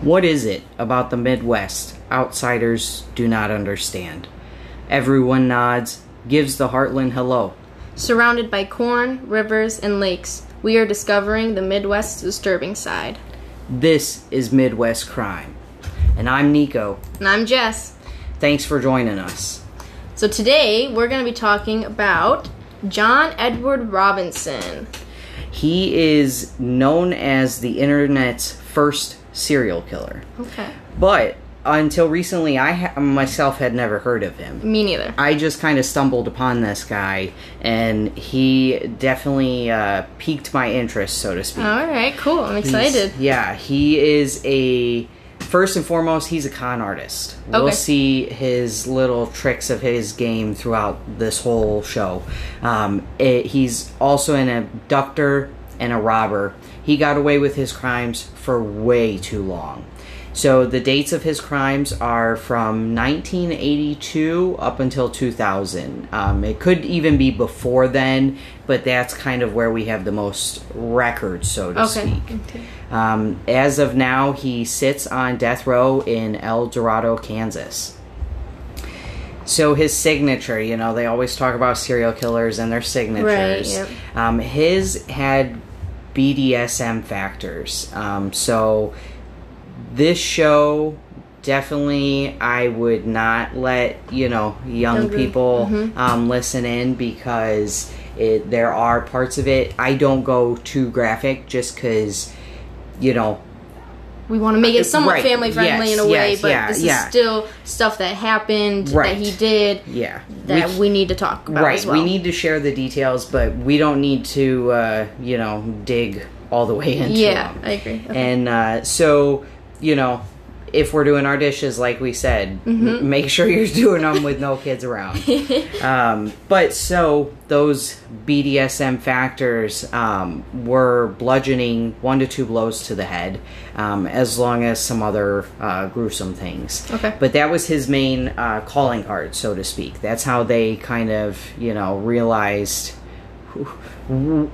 What is it about the Midwest outsiders do not understand? Everyone nods, gives the Heartland hello. Surrounded by corn, rivers, and lakes, we are discovering the Midwest's disturbing side. This is Midwest Crime. And I'm Nico. And I'm Jess. Thanks for joining us. So today we're going to be talking about John Edward Robinson. He is known as the internet's first serial killer. Okay. But until recently, I ha- myself had never heard of him. Me neither. I just kind of stumbled upon this guy, and he definitely uh, piqued my interest, so to speak. All right, cool. I'm He's- excited. yeah, he is a. First and foremost, he's a con artist. We'll Okay. see his little tricks of his game throughout this whole show. Um, it, he's also an abductor and a robber. He got away with his crimes for way too long. So the dates of his crimes are from 1982 up until 2000. Um, it could even be before then, but that's kind of where we have the most records, so to Okay. speak. Um, as of now, he sits on death row in El Dorado, Kansas. So his signature, you know, they always talk about serial killers and their signatures. Right, yep. um, his had BDSM factors. Um, so this show definitely I would not let you know young people Mm-hmm. um, listen in because it, there are parts of it I don't go too graphic just because you know We want to make it somewhat Right. family friendly Yes, in a way, yes, but yeah, this yeah. is still stuff that happened Right. that he did yeah that We- we, need to talk about right as well. we need to share the details but we don't need to uh, you know dig all the way into yeah, them. I agree. Okay. And uh, so, you know, if we're doing our dishes, like we said, m- make sure you're doing them with no kids around. um, but so those BDSM factors um, were bludgeoning one to two blows to the head, um, as long as some other uh, gruesome things. Okay. But that was his main uh, calling card, so to speak. That's how they kind of, you know, realized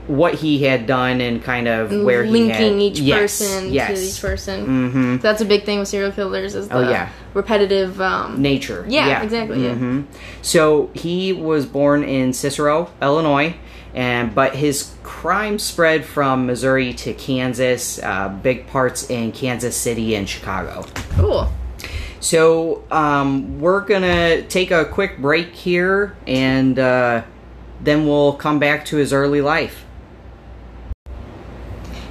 what he had done and kind of where he linking had, each Yes, person yes. to each person. Mm-hmm. That's a big thing with serial killers is the Oh, yeah. repetitive. Um, Nature. Yeah, exactly, yeah. hmm So he was born in Cicero, Illinois, and but his crime spread from Missouri to Kansas, uh, big parts in Kansas City and Chicago. cool. So um, we're gonna take a quick break here, and uh, then we'll come back to his early life.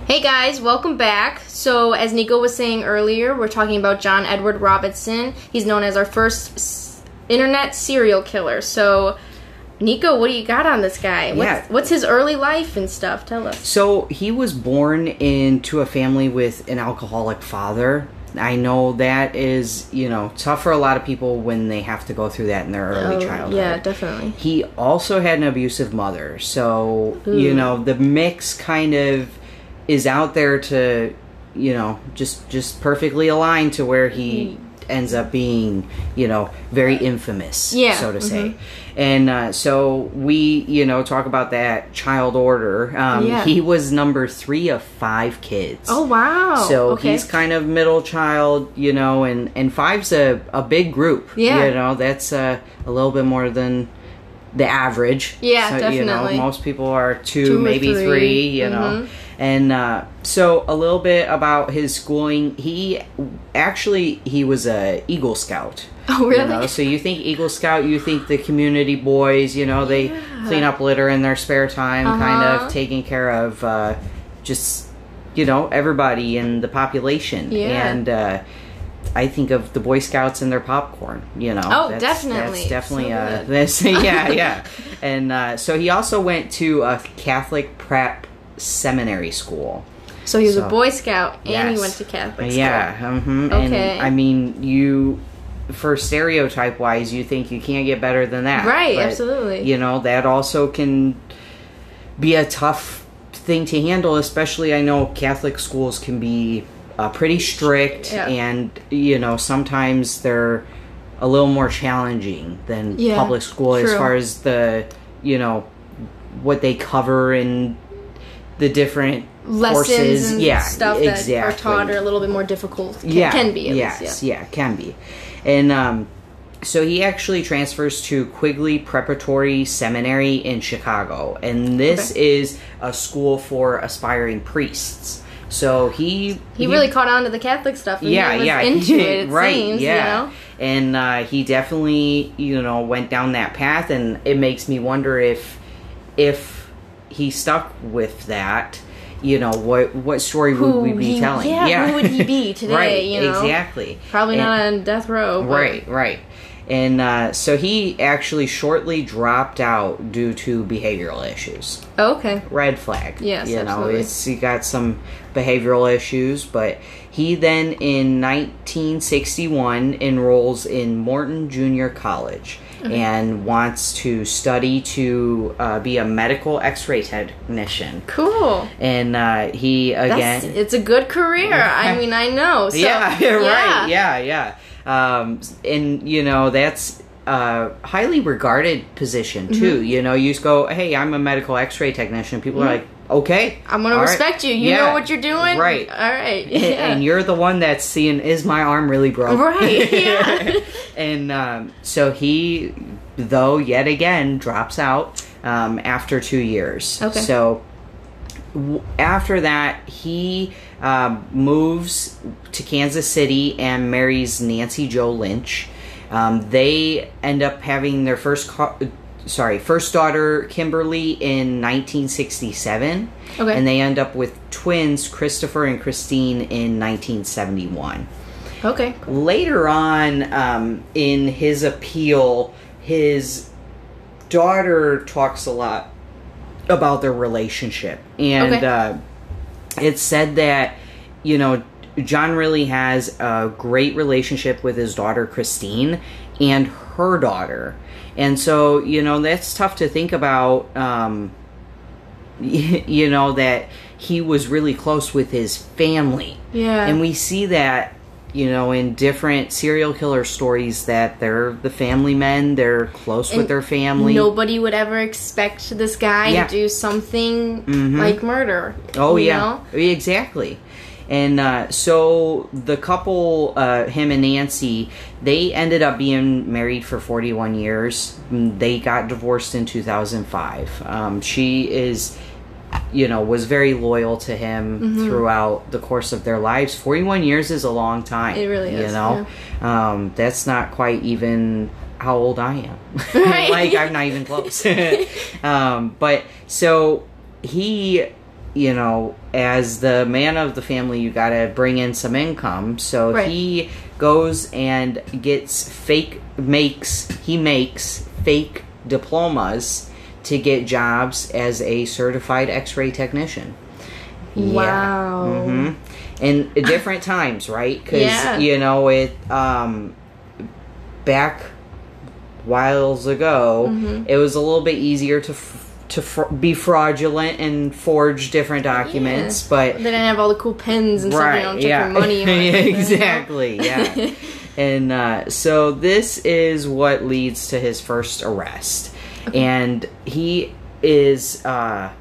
Hey guys, welcome back. So, as Nico was saying earlier, we're talking about John Edward Robinson. He's known as our first internet serial killer. So, Nico, what do you got on this guy? What's, Yeah. what's his early life and stuff? Tell us. So he was born into a family with an alcoholic father. I know that is, you know, tough for a lot of people when they have to go through that in their early Oh, childhood. yeah, definitely. He also had an abusive mother. So, you know, the mix kind of is out there to, you know, just just perfectly aligned to where he mm-hmm. ends up being, you know, very infamous, Yeah, so to mm-hmm. say. And uh, so we, you know, talk about that child order. Um, Yeah. He was number three of five kids. Oh wow. So okay. he's kind of middle child, you know, and and five's a, a big group. Yeah. you know that's uh, a little bit more than the average. Yeah, so, You know, most people are two, Two maybe three. three. you know, Mhm. and uh, so a little bit about his schooling. He actually he was a Eagle Scout. Oh, You really? know, so you think Eagle Scout, you think the community boys, you know, they Yeah. clean up litter in their spare time, kind Uh-huh. of taking care of uh, just, you know, everybody in the population. Yeah. And uh, I think of the Boy Scouts and their popcorn, you know. Oh, that's, definitely. That's definitely So uh, this, yeah, yeah. And uh, so he also went to a Catholic prep seminary school. so he was so- a Boy Scout and Yes. he went to Catholic school. Yeah. hmm Okay. And I mean, you, for stereotype wise, you think you can't get better than that. Right, But, absolutely. You know, that also can be a tough thing to handle, especially I know Catholic schools can be uh, pretty strict Yeah. and, you know, sometimes they're a little more challenging than Yeah, public school as far as the, you know, what they cover and the different Lessons courses, and yeah, stuff that are taught are a little bit more difficult. Can, yeah, can be yes, least. Yeah. yeah, can be, and um, so he actually transfers to Quigley Preparatory Seminary in Chicago, and this Okay. is a school for aspiring priests. So he He really caught on to the Catholic stuff. And yeah, he was yeah, into it. It right, seems, yeah. You know? And uh, he definitely, you know, went down that path, and it makes me wonder if, if he stuck with that, you know, what what story would we be he- telling? Yeah, who would he be today? right, you know, exactly. Probably And- not on death row. but- Right, right. And uh, so he actually shortly dropped out due to behavioral issues Oh, okay. red flag. Yes, you know, absolutely. it's he got some behavioral issues, but he then in 1961 enrolls in Morton Junior College and wants to study to uh, be a medical X-ray technician. Cool. And uh, he That's, again, it's a good career. I mean, I know. So, yeah, right, yeah, yeah. Um, and you know that's a highly regarded position Mm-hmm. too. You know, you just go, "Hey, I'm a medical X-ray technician." People are like, "Okay, I'm gonna all right." respect you. You Yeah, know what you're doing, right?" All right. And- Yeah. And you're the one that's seeing, "Is my arm really broke?" Right, yeah. and um, so he, though, yet again drops out um, after two years. Okay. So w- after that, he um, moves to Kansas City and marries Nancy Jo Lynch. Um, they end up having their first, co- sorry, first daughter Kimberly in 1967, Okay. and they end up with twins Christopher and Christine in 1971 okay. later on um, in his appeal, his daughter talks a lot about their relationship, and Okay. uh, it's said that you know John really has a great relationship with his daughter Christine and her daughter, and so you know that's tough to think about. Um, you know that he was really close with his family Yeah. and we see that you know in different serial killer stories that they're the family men they're close with their family Nobody would ever expect this guy Yeah. to do something Mhm. like murder. oh yeah know? exactly and uh, so the couple uh, him and nancy they ended up being married for 41 years. They got divorced in 2005 um, she is you know was very loyal to him Mm-hmm. throughout the course of their lives. 41 years is a long time It really you is, know? um, that's not quite even how old i am. Right. like i'm not even close. Um, but so he you know as the man of the family you gotta bring in some income so Right. he goes and gets fake makes he makes fake diplomas to get jobs as a certified x-ray technician Wow. hmm and different times right because Yeah. you know it um back whiles ago Mm-hmm. it was a little bit easier to f- to fr- be fraudulent and forge different documents Yeah. but They didn't have all the cool pens and stuff. right You don't check yeah money. or Yeah, anything, you know? exactly yeah and uh, so this is what leads to his first arrest and he is uh,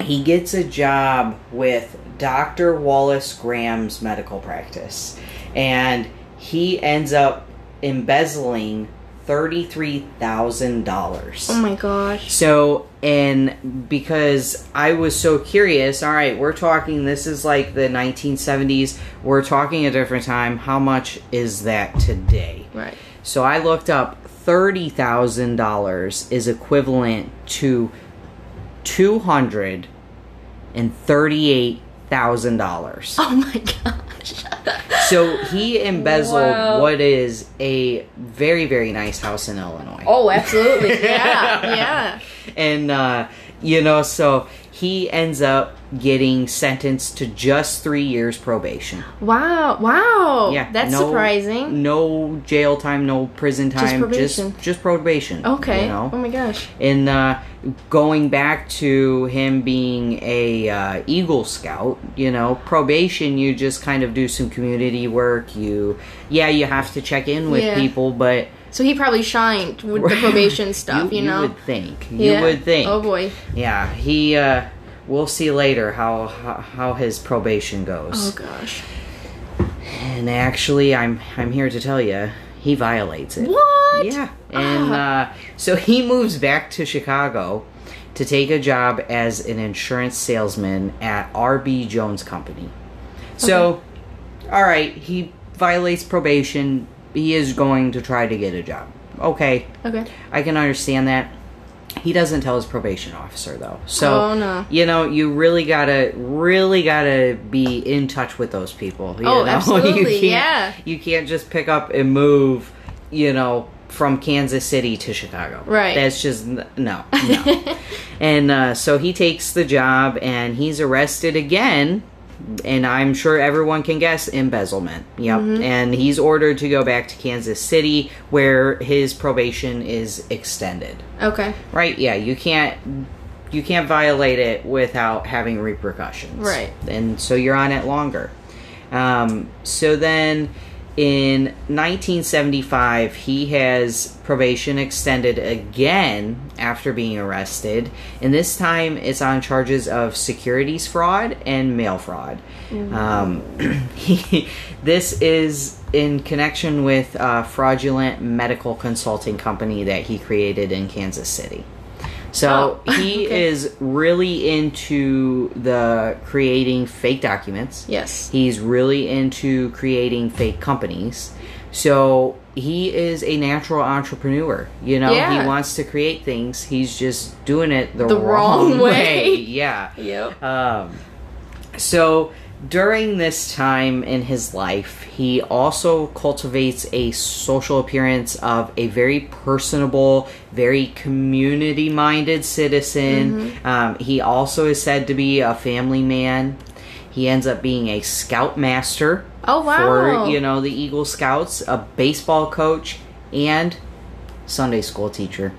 he gets a job with dr wallace graham's medical practice and he ends up embezzling $33000 Oh my gosh. so, and because I was so curious, all right, we're talking, this is like the 1970s, we're talking a different time. How much is that today? Right. So I looked up $30,000 is equivalent to $238,000. Oh my gosh. So he embezzled Wow. what is a very, very nice house in Illinois. Oh, absolutely. Yeah. Yeah. and uh, you know so he ends up getting sentenced to just three years probation Wow. Wow. yeah That's no- surprising. no jail time no prison time just probation. just just probation Okay. you know Oh my gosh. and uh, going back to him being a uh, eagle scout you know probation you just kind of do some community work you yeah you have to check in with Yeah. people but So he probably shined with the probation stuff, you, know? would think you Yeah. would think Oh boy. Yeah, he uh we'll see later how how, how his probation goes. Oh gosh. And actually, I'm I'm here to tell you, he violates it. What? Yeah, and Ah. uh, so he moves back to Chicago to take a job as an insurance salesman at RB Jones Company. So, all right, he violates probation. He is going to try to get a job. Okay, Okay. I can understand that. He doesn't tell his probation officer though. So Oh, no. you know, you really gotta really gotta be in touch with those people. You Oh, know? absolutely, you can't, yeah. You can't just pick up and move, you know, from Kansas City to Chicago. Right. That's just no, no. and uh, so he takes the job and he's arrested again. And I'm sure everyone can guess embezzlement. Yep. Mm-hmm. And he's ordered to go back to Kansas City where his probation is extended. Okay. Right? Yeah, you can't you can't violate it without having repercussions. Right. And so you're on it longer. Um, so then in 1975, he has probation extended again after being arrested, and this time it's on charges of securities fraud and mail fraud. Um, he, this is in connection with a fraudulent medical consulting company that he created in Kansas City. So Oh, he okay. is really into the creating fake documents. Yes. He's really into creating fake companies. So he is a natural entrepreneur. You know, Yeah. he wants to create things. He's just doing it the, The wrong, wrong way. way. Yeah. Yep. Um, so during this time in his life, he also cultivates a social appearance of a very personable, very community minded citizen. Um, he also is said to be a family man. He ends up being a scout master Oh, wow. for you know the Eagle Scouts, a baseball coach, and Sunday school teacher.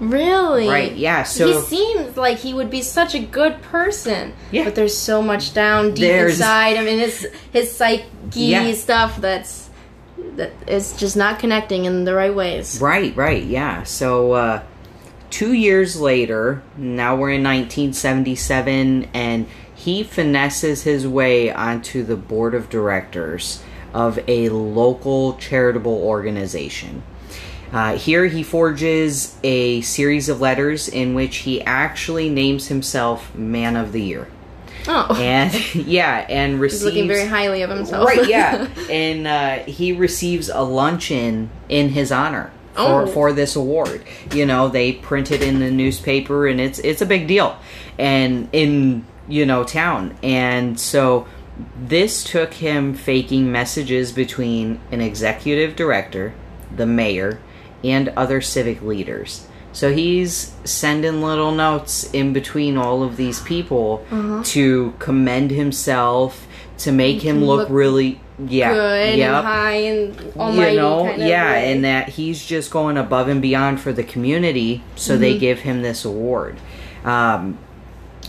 Really? Right? Yeah. So he seems like he would be such a good person. Yeah. But there's so much down deep There's- inside. I mean, his his psyche Yeah. stuff that's that is just not connecting in the right ways. Right, right, yeah. So, uh, two years later, now we're in 1977, and he finesses his way onto the board of directors of a local charitable organization. Uh, here he forges a series of letters in which he actually names himself Man of the Year. Oh, And, yeah, and receives. he's looking very highly of himself. Right, yeah. and uh, he receives a luncheon in his honor for, Oh. for this award. You know, they print it in the newspaper and it's it's a big deal. And in, you know, town. And so this took him faking messages between an executive director, the mayor, and other civic leaders. So he's sending little notes in between all of these people Uh-huh. to commend himself, to make him look, look really yeah, good yep. and high and almighty. you know, kind of yeah, way. and that he's just going above and beyond for the community, so they Mm-hmm. give him this award. Um,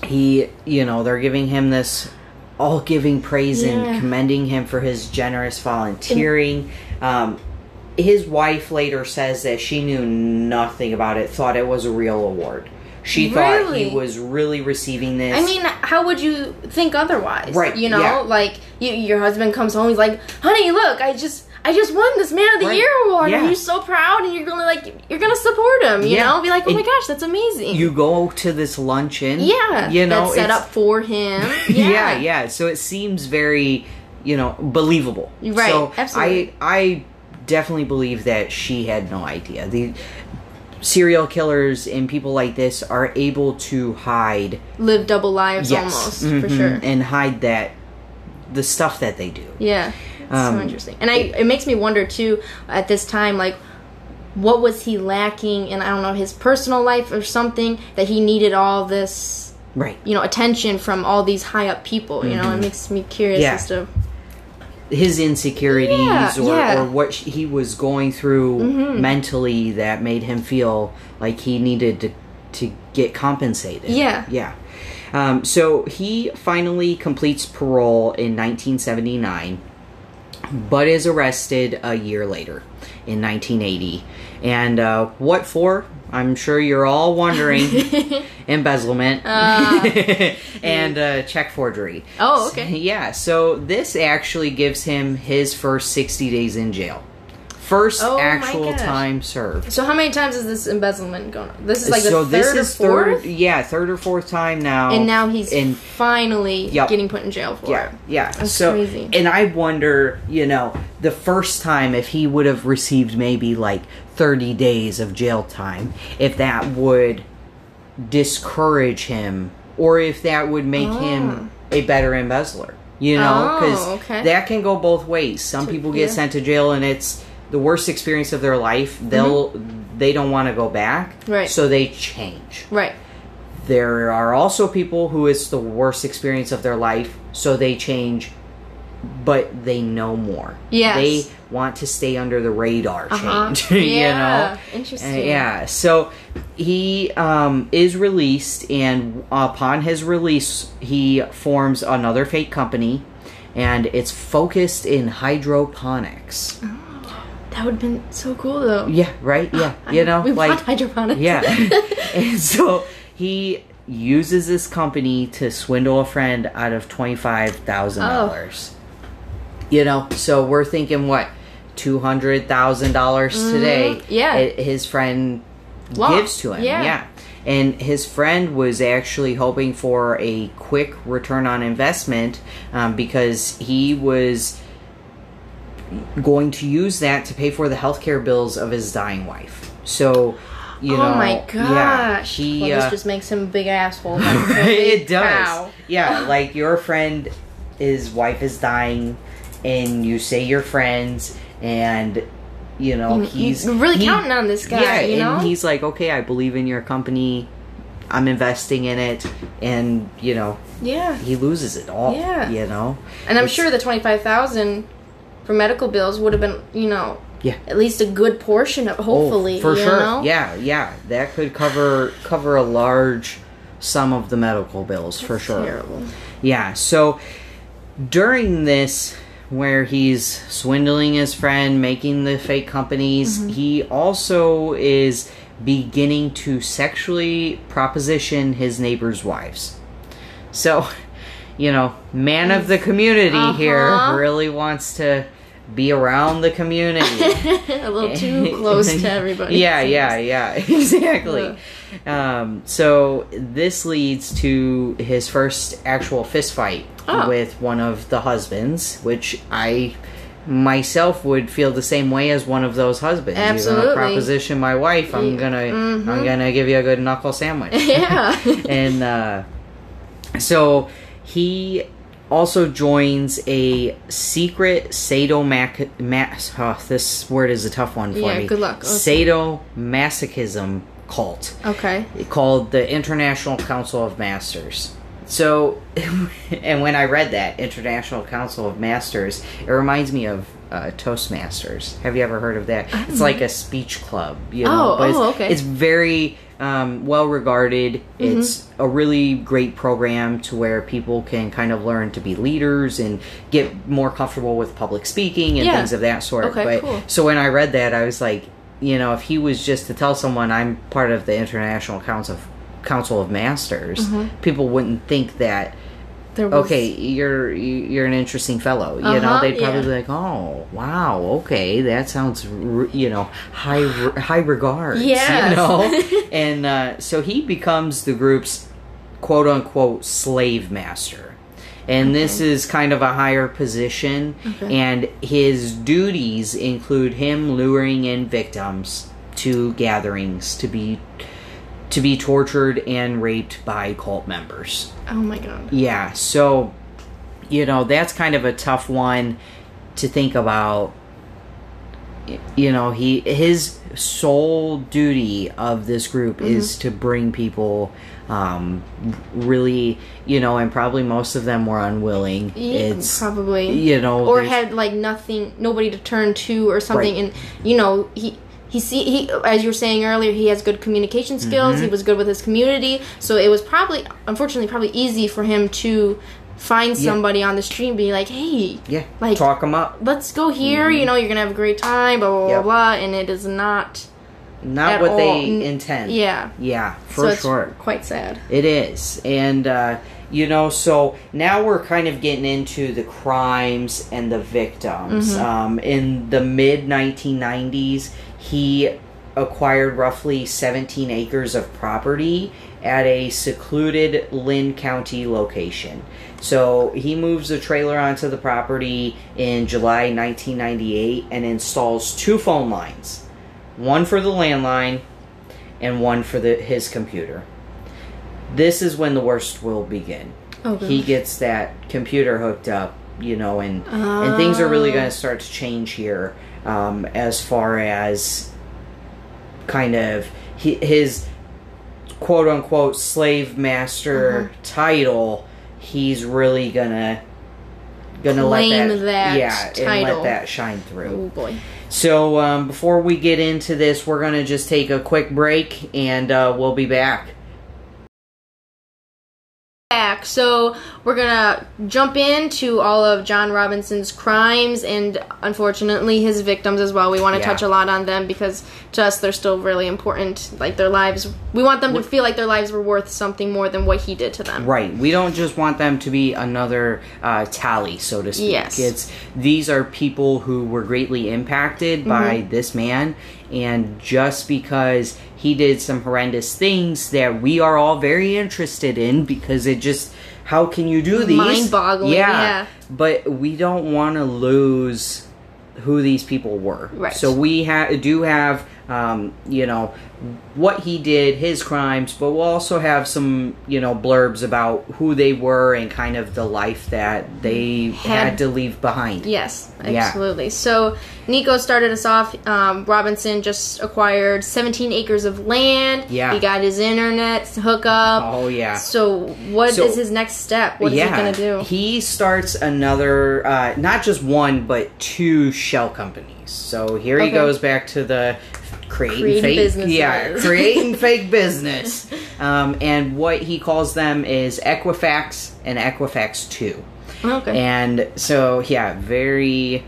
he, you know, they're giving him this all giving praise Yeah. and commending him for his generous volunteering. Um, his wife later says that she knew nothing about it, thought it was a real award. She thought he was really receiving this. I mean, how would you think otherwise? Right, You know, yeah. like you, your husband comes home, he's like, "Honey, look, I just." I just won this Man of the Right, Year award, yeah. and you're so proud, and you're gonna like, you're gonna support him, you Yeah. know, be like, oh my gosh, that's amazing. you go to this luncheon, yeah, you know, that's set up for him. yeah. Yeah, yeah, So it seems very, you know, believable. Right, So absolutely. I I definitely believe that she had no idea. The serial killers and people like this are able to hide Live double lives yes, almost for mhm, sure. and hide that the stuff that they do. Yeah, Um, so interesting, and I it makes me wonder too at this time, like what was he lacking in I don't know his personal life or something that he needed all this Right. you know attention from all these high up people. You know, it makes me curious Mm-hmm. Yeah. as to His insecurities Yeah, or, yeah. Mm-hmm. or what he was going through mentally that made him feel like he needed to to get compensated. Yeah. Yeah. Um, so he finally completes parole in 1979. but is arrested a year later in 1980. And uh, what for? I'm sure you're all wondering. Embezzlement and uh, check forgery. Oh, okay. Yeah, so this actually gives him his first 60 days in jail. First Oh actual time served. So how many times is this embezzlement going? on? This is like the so third this or is fourth, third, yeah, third or fourth time now. and now he's and finally Yep. getting put in jail for yeah, it. yeah. That's so, crazy. and I wonder, you know, the first time if he would have received maybe like thirty days of jail time, if that would discourage him, or if that would make him oh. a better embezzler. You know, Oh, because okay. that can go both ways. Some people get yeah. sent to jail, and it's the worst experience of their life. They'll they don't want to go back, Mm-hmm. Right. So they change. Right. There are also people who it's the worst experience of their life, so they change, but they know more. Yeah, They want to stay under the radar Uh-huh. change, you Yeah. know? Interesting. Uh, yeah, so he um, is released, and upon his release, he forms another fake company, and it's focused in hydroponics. That would have been so cool though. Yeah, right? Yeah, you know, we like hydroponics. yeah. and so he uses this company to swindle a friend out of twenty five thousand dollars. You know, so we're thinking what two hundred thousand dollars today. Mm-hmm. yeah. i- his friend Lost, gives to him. yeah. yeah. And his friend was actually hoping for a quick return on investment um, because he was going to use that to pay for the healthcare bills of his dying wife. So, you oh know, my yeah, gosh. he well, this uh, just makes him a big asshole. it does. Yeah, like your friend, his wife is dying, and you say you're friends, and you know he's You're really he- counting on this guy, Yeah, you know? and he's like, okay, I believe in your company. I'm investing in it, and you know Yeah. he loses it all. Yeah. you know, And I'm It's- sure the 25,000 for medical bills would have been, you know, Yeah. at least a good portion of hopefully, Oh, for sure. know? Yeah, yeah, that could cover cover a large sum of the medical bills for sure. Terrible. Yeah, so during this, where he's swindling his friend, making the fake companies, Mm-hmm. he also is beginning to sexually proposition his neighbors' wives. So, you know, man of the community here Uh-huh. really wants to be around the community. a little too close to everybody. yeah, yeah, yeah, exactly. Um, so this leads to his first actual fist fight Oh. with one of the husbands, which I myself would feel the same way as one of those husbands. You're Absolutely. gonna proposition my wife. I'm gonna Mhm. I'm gonna give you a good knuckle sandwich. Yeah. and uh, so he also joins a secret sadomac mas- oh, this word is a tough one for Yeah, me. good luck. Okay. Sadomasochism cult okay. called the International Council of Masters. So, and when I read that International Council of Masters, it reminds me of uh, Toastmasters. Have you ever heard of that? It's like a speech club, you know. Oh, but it's, oh, okay. It's very um, well regarded. Mm-hmm. It's a really great program to where people can kind of learn to be leaders and get more comfortable with public speaking and Yeah. things of that sort. Okay, but cool. so when I read that, I was like, you know, if he was just to tell someone I'm part of the International Council of, Council of Masters, Mm-hmm. people wouldn't think that. There was, Okay, you're you- you're an interesting fellow. You know, Uh-huh, they'd probably yeah. be like, "Oh, wow, okay, that sounds you know high high regards." Yeah, you know, and uh, so he becomes the group's quote unquote slave master. And this is kind of a higher position, Okay. and his duties include him luring in victims to gatherings to be to be tortured and raped by cult members. Oh my god. Yeah, so you know, that's kind of a tough one to think about. You know, he his sole duty of this group is to bring people um really, you know, and probably most of them were unwilling. Yeah, it's probably. you know, or had like nothing, nobody to turn to or something. Right. And you know, he he see he as you were saying earlier, he has good communication skills. Mm-hmm. He was good with his community, so it was probably, unfortunately, probably easy for him to find Yeah. somebody on the street and be like, hey, Yeah, Like- talk them up. let's go here. You know, you're gonna have a great time. Blah blah blah Yep. blah. And it is not. Not what all. they intend. Yeah. Yeah, so for it's sure. quite sad. It is. And, uh, you know, so now we're kind of getting into the crimes and the victims. Mm-hmm. Um, in the mid 1990s, he acquired roughly 17 acres of property at a secluded Linn County location. So he moves a trailer onto the property in July 1998 and installs two phone lines one for the landline and one for the, his computer this is when the worst will begin. Oh, He gets that computer hooked up, you know, and and things are really Oh. going to start to change here um, as far as kind of his quote unquote slave master Mm-hmm. title. He's really gonna gonna Claim let that, that yeah and let that shine through. Oh boy. So um, before we get into this, we're gonna just take a quick break and uh, we'll be back. Back. So we're gonna jump into all of John Robinson's crimes and unfortunately his victims as well. We want to Yeah. touch a lot on them because to us they're still really important. Like their lives, we want them to feel like their lives were worth something more than what he did to them. Right. We don't just want them to be another uh, tally, so to speak. Yes. It's these are people who were greatly impacted by Mm-hmm. this man, and just because he did some horrendous things that we are all very interested in, because it just how can you do these? Mind-boggling, yeah. But we don't want to lose who these people were. Right. So we ha- do have, um, you know, what he did, his crimes, but we'll also have some, you know, blurbs about who they were and kind of the life that they had, Had- to leave behind. Yes, Yeah. absolutely. So Nico started us off. Um, Robinson just acquired 17 acres of land. Yeah. He got his internet hookup. Oh yeah. So what is So- his next step? What is he gonna do? He starts another, uh, not just one, but two shell companies. So here he goes back to the creating, Creating fake, businesses. yeah, creating fake business. Um, and what he calls them is Equifax and Equifax Two. okay. And so yeah, very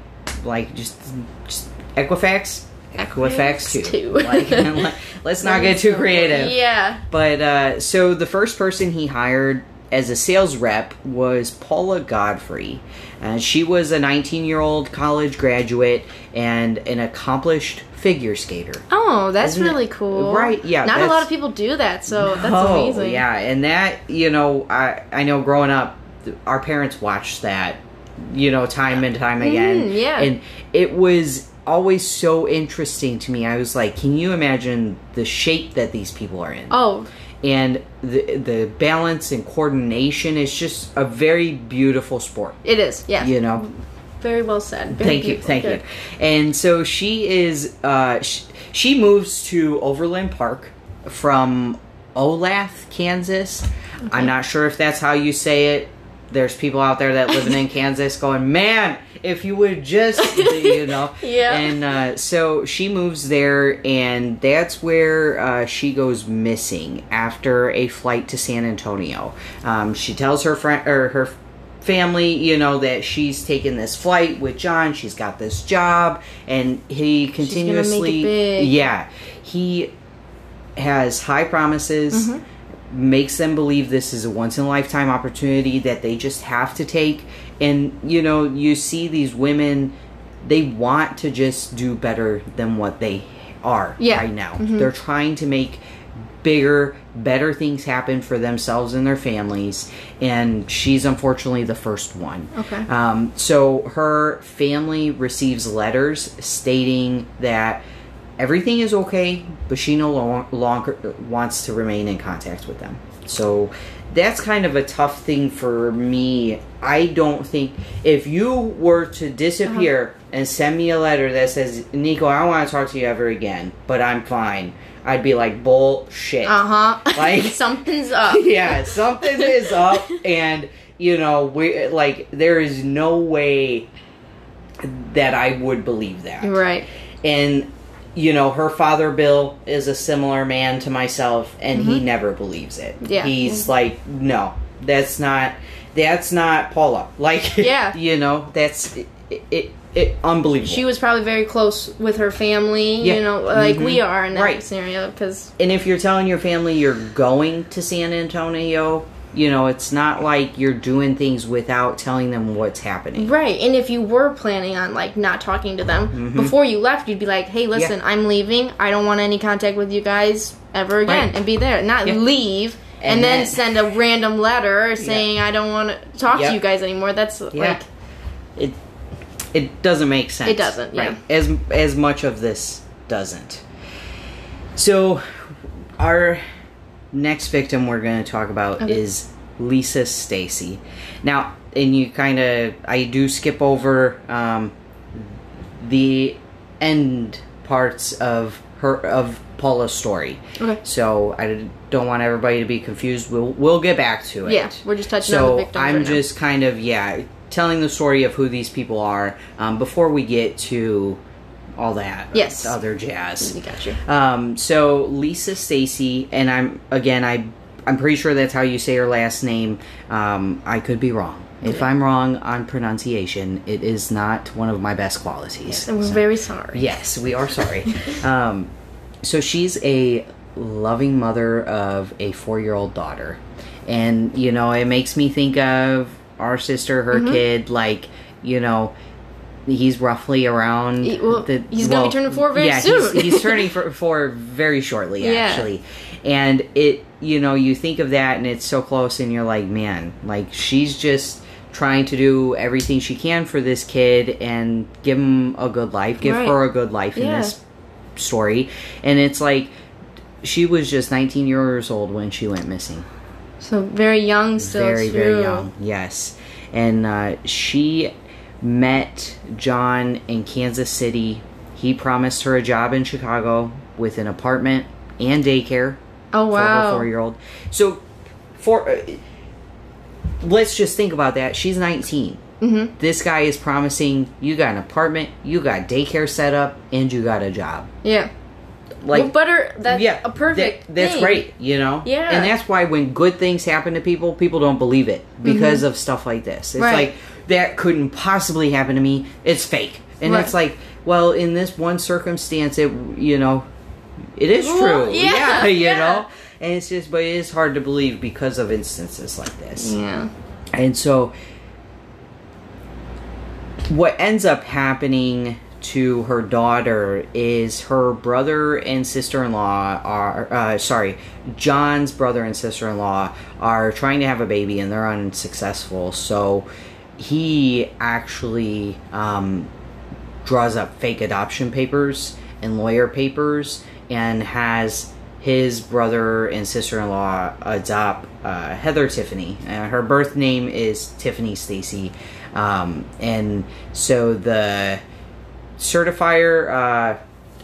like just just Equifax, Equifax Two. two. Like, let's not get too creative. Yeah. But uh, so the first person he hired as a sales rep was Paula Godfrey. Uh, she was a 19 year old college graduate and an accomplished figure skater. Oh, that's Isn't it- really cool. Right, yeah, Not a lot of people do that, so that's Oh, amazing. Yeah, and that, you know, I, I know growing up, our parents watched that, you know, time and time again. Mm, yeah. And it was always so interesting to me. I was like, can you imagine the shape that these people are in? Oh, and the the balance and coordination is just a very beautiful sport. it is. Yeah. You know. Very well said. Very Thank you, thank Good. you. And so she is. Uh, sh- she moves to Overland Park from Olathe, Kansas. I'm not sure if that's how you say it. There's people out there that living in Kansas going, man, if you would just, you know. Yeah. And uh, so she moves there, and that's where uh, she goes missing after a flight to San Antonio. Um, she tells her friend or her family, you know, that she's taking this flight with John. She's got this job, and he gonna make it continuously, yeah, he has high promises. Mm-hmm. Makes them believe this is a once in a lifetime opportunity that they just have to take. And, you know, you see these women, they want to just do better than what they are Yeah. right now. Mm-hmm. They're trying to make bigger, better things happen for themselves and their families. And she's unfortunately the first one. Okay. Um, so her family receives letters stating that everything is okay, but she no lo- longer wants to remain in contact with them. So that's kind of a tough thing for me. I don't think if you were to disappear and send me a letter that says, Nico, I don't want to talk to you ever again, but I'm fine, I'd be like, bullshit. Uh huh. Like- something's up. yeah, something is up, and you know, we like there is no way that I would believe that. Right. And you know, her father Bill is a similar man to myself, and he never believes it. Mm-hmm. Yeah. he's like, no, that's not. that's not Paula. Like, Yeah. you know, that's it. it, it unbelievable. She was probably very close with her family, Yeah. you know, like we Mhm. are in that Right. scenario because and if you're telling your family you're going to San Antonio, you know, it's not like you're doing things without telling them what's happening. right. And if you were planning on like not talking to them Mm-hmm. before you left, you'd be like, "Hey, listen, I'm leaving. I don't want any contact with you guys ever again," Right. and be there, not Yeah. leave. And, And then, then- send a random letter saying I don't want to talk Yep. to you guys anymore. That's Yeah. like It it doesn't make sense. It doesn't, yeah. Right. As as much of this doesn't. So our next victim we're going to talk about Okay. is Lisa Stasi. Now, and you kind of I do skip over um, the end parts of her of Paula's story. okay. So I don't want everybody to be confused. We'll we'll get back to it. Yeah, we're just touching on So the victims. I'm right now. just kind of yeah telling the story of who these people are um, before we get to all that Yes. other jazz. You. Um, so Lisa Stasi, and I'm again I I'm pretty sure that's how you say her last name. Um, I could be wrong. If I'm wrong on pronunciation, it is not one of my best qualities. And we're So- very sorry. Yes, we are sorry. um, so she's a loving mother of a four-year-old daughter, and you know it makes me think of our sister, her Mm-hmm. kid. Like you know, he's roughly around. He- well, he's gonna be turning four very yeah, soon. He's, he's turning for, four very shortly, Yeah. actually. And it, you know, you think of that, and it's so close, and you're like, man, like she's just trying to do everything she can for this kid and give him a good life, give Right. her a good life in this story. And it's like she was just 19 years old when she went missing. So very young still. very, very young. Yes. And uh, she met John in Kansas City. He promised her a job in Chicago with an apartment and daycare Oh wow! for her four-year-old. So, for uh, let's just think about that. She's 19. Mm-hmm. This guy is promising you got an apartment, you got daycare set up, and you got a job. Yeah. Like, well, butter. That's yeah, a perfect. that- that's thing. great, you know. Yeah. and that's why when good things happen to people, people don't believe it because of stuff like this. It's Mm-hmm. Right. like that couldn't possibly happen to me. It's fake, and Right. it's like, well, in this one circumstance, it you know, it is Well, true. yeah, you yeah. know. And it's just, but it is hard to believe because of instances like this. Yeah. And so, what ends up happening to her daughter is her brother and sister in law are, uh, sorry, John's brother and sister in law are trying to have a baby and they're unsuccessful. So, he actually um, draws up fake adoption papers and lawyer papers and has his brother and sister-in-law adopt uh, Heather Tiffany. Uh, her birth name is Tiffany Stasi, um, and so the certifier. Uh,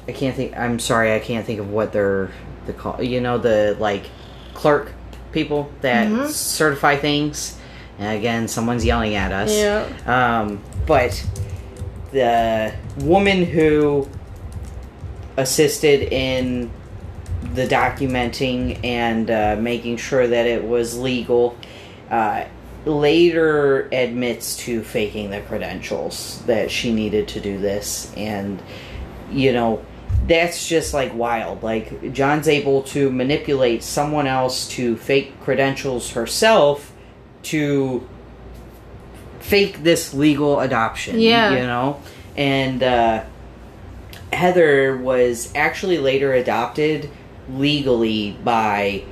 I can't think. I'm sorry, I can't think of what they're the call. You know the like clerk people that certify things. And again, someone's yelling at us. Yeah. Um, but the woman who assisted in the documenting and uh, making sure that it was legal uh, later admits to faking the credentials that she needed to do this and you know that's just like wild like john's able to manipulate someone else to fake credentials herself to fake this legal adoption Yeah. you know and uh Heather was actually later adopted legally by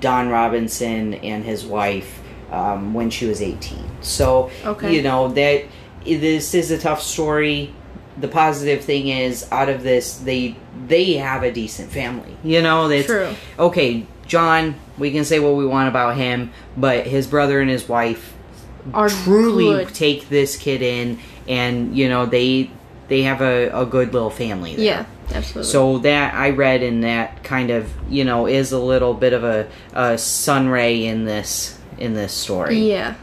Don Robinson and his wife um, when she was 18. So, Okay. you know, that this is a tough story. The positive thing is, out of this, they they have a decent family. You know, that's True. okay. John, we can say what we want about him, but his brother and his wife Are truly good. take this kid in, and you know they they have a, a good little family. There. Yeah. Absolutely. So that I read in that kind of you know is a little bit of a, a sun ray in this in this story. Yeah.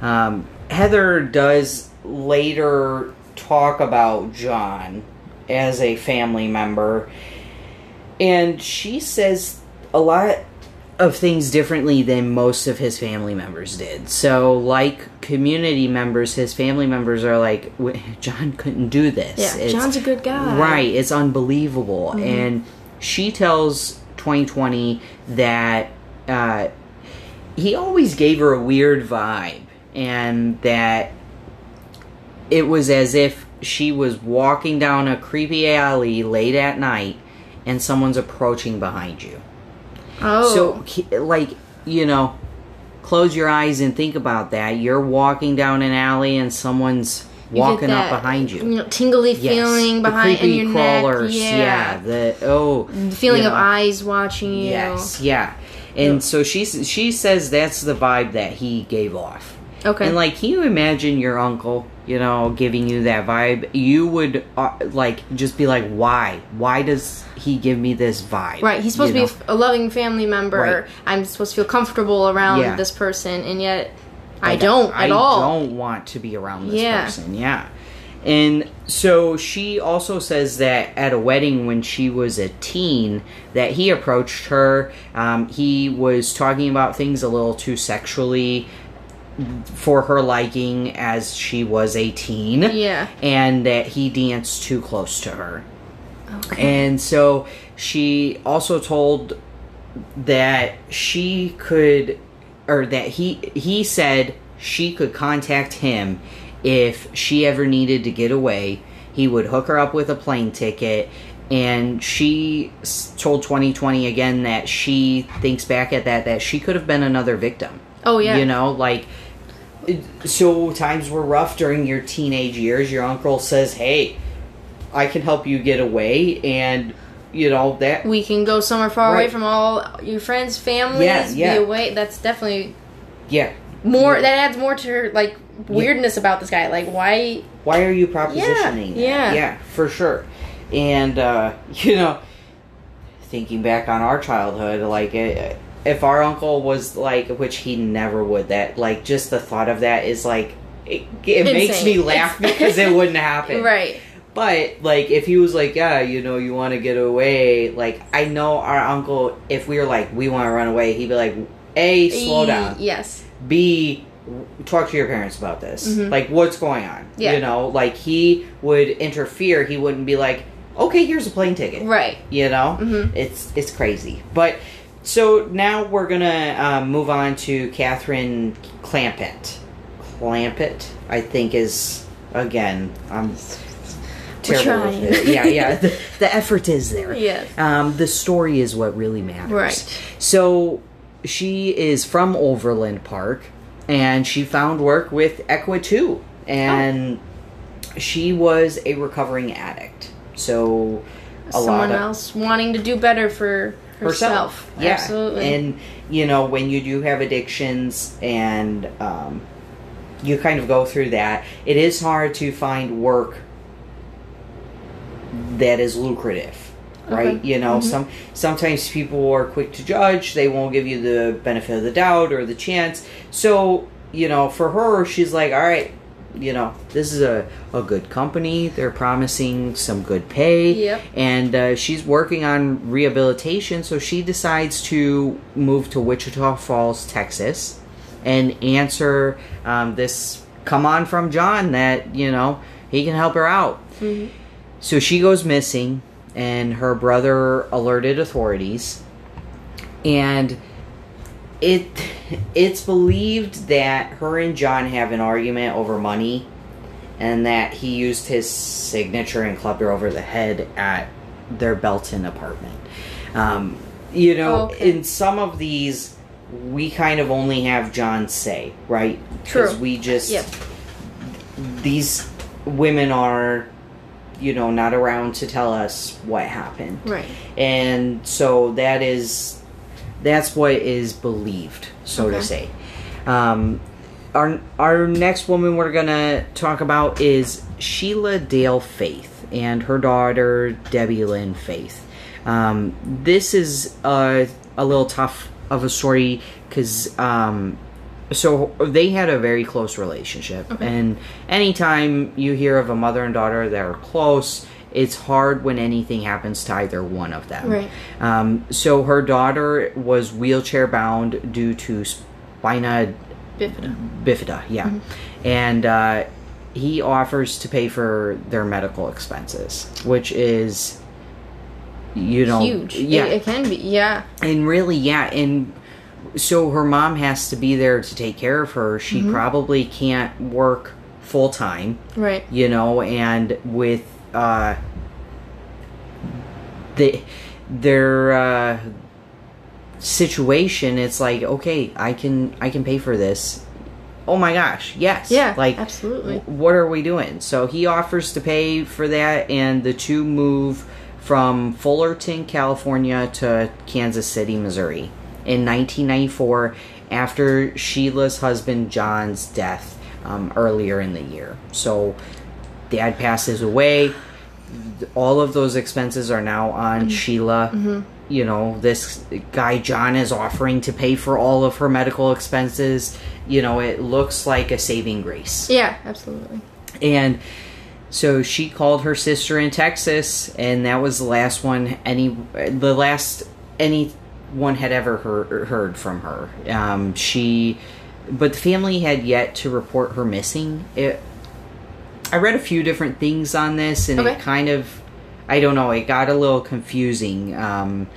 Um, Heather does later talk about John as a family member, and she says a lot of things differently than most of his family members did. So, like community members, his family members are like, "W- John couldn't do this. Yeah, It's- John's a good guy. Right, it's unbelievable. And she tells 2020 that uh, he always gave her a weird vibe, and that it was as if she was walking down a creepy alley late at night and someone's approaching behind you. Oh. So, like, you know, close your eyes and think about that. You're walking down an alley and someone's walking up behind you. You know, tingly Yes, feeling the behind in creepy your crawlers. neck. Yeah. Yeah. the oh, The feeling you of eyes watching you. Yes, yeah. And so she she says that's the vibe that he gave off. Okay. And like, can you imagine your uncle, you know, giving you that vibe? You would uh, like just be like, why? Why does he give me this vibe? Right, he's supposed You to be a loving family member. Right. I'm supposed to feel comfortable around Yeah. this person, and yet I Like, don't I at all. I don't want to be around this Yeah. person. Yeah. And so she also says that at a wedding when she was a teen, that he approached her. Um, he was talking about things a little too sexually for her liking as she was a teen. Yeah. And that he danced too close to her. Okay. And so she also told that she could or that he he said she could contact him if she ever needed to get away. He would hook her up with a plane ticket and she told 2020 again that she thinks back at that that she could have been another victim. Oh, yeah. You know, like so times were rough during your teenage years. Your uncle says, "Hey, I can help you get away," and you know that we can go somewhere far away from all your friends, families, Yeah, yeah. be away. That's definitely yeah. more. Yeah. That adds more to her like weirdness about this guy. Like, why? Why are you propositioning? that? yeah. yeah, for sure. And uh, you know, thinking back on our childhood, like eh, if our uncle was like, which he never would, that like just the thought of that is like. It, it makes me laugh It's- because it wouldn't happen. Right. But like, if he was like, "Yeah, you know, you want to get away," like I know our uncle. If we were like, "We want to run away," he'd be like, "A, slow down. Yes. B, talk to your parents about this. Mhm. Like, what's going on? Yeah. You know, like he would interfere. He wouldn't be like, "Okay, here's a plane ticket." Right. You know, Mhm. it's it's crazy. But so now we're gonna um, move on to Catherine Clampitt. Clampitt, I think, is again. I'm terrible with it. Yeah, yeah. The, the effort is there. Yes. Um, the story is what really matters. Right. So she is from Overland Park, and she found work with Equi-II, and she was a recovering addict. So a lot Someone of else wanting to do better for herself. yeah, Absolutely. and you know when you do have addictions and um, you kind of go through that, it is hard to find work that is lucrative, right? Okay. You know, Mhm. some sometimes people are quick to judge; they won't give you the benefit of the doubt or the chance. So you know, for her, she's like, all right. You know, this is a, a good company. They're promising some good pay Yep. and uh, she's working on rehabilitation so she decides to move to wichita falls texas and answer um, this come on from john that you know he can help her out Mhm. so she goes missing and her brother alerted authorities and it it's believed that her and john have an argument over money and that he used his signature and clubbed her over the head at their Belton apartment. Um, you know, Okay. in some of these, we kind of only have John say, right? True. we just Yep. these women are, you know, not around to tell us what happened, Right. and so that is that's what is believed, so to say. Um, our our next woman we're gonna talk about is Sheila Dale Faith and her daughter Debbie Lynn Faith. Um, this is a, a little tough of a story because um, so they had a very close relationship, Okay. and anytime you hear of a mother and daughter that are close, it's hard when anything happens to either one of them. Right. Um, so her daughter was wheelchair bound due to spina Bifida. bifida, yeah. Mm-hmm. And uh, he offers to pay for their medical expenses, which is, you know, Huge. Yeah, It, it can be. Yeah. and really, yeah, and so her mom has to be there to take care of her. She Mm-hmm. probably can't work full time, Right. you know, and with uh, the their uh, situation, it's like okay, I can I can pay for this. Oh my gosh, yes, Yeah. like absolutely. w- what are we doing? So he offers to pay for that, and the two move from Fullerton, California to Kansas City, Missouri in 1994 after Sheila's husband John's death um, earlier in the year. So dad passes away. All of those expenses are now on mm-hmm. Sheila. Mm-hmm. You know, this guy John is offering to pay for all of her medical expenses. You know, it looks like a saving grace. Yeah. Absolutely. And so she called her sister in Texas, and that was the last one any the last anyone had ever heard heard from her. Um, she, but the family had yet to report her missing. It, I read a few different things on this, and Okay. it kind of, I don't know, it got a little confusing. Um,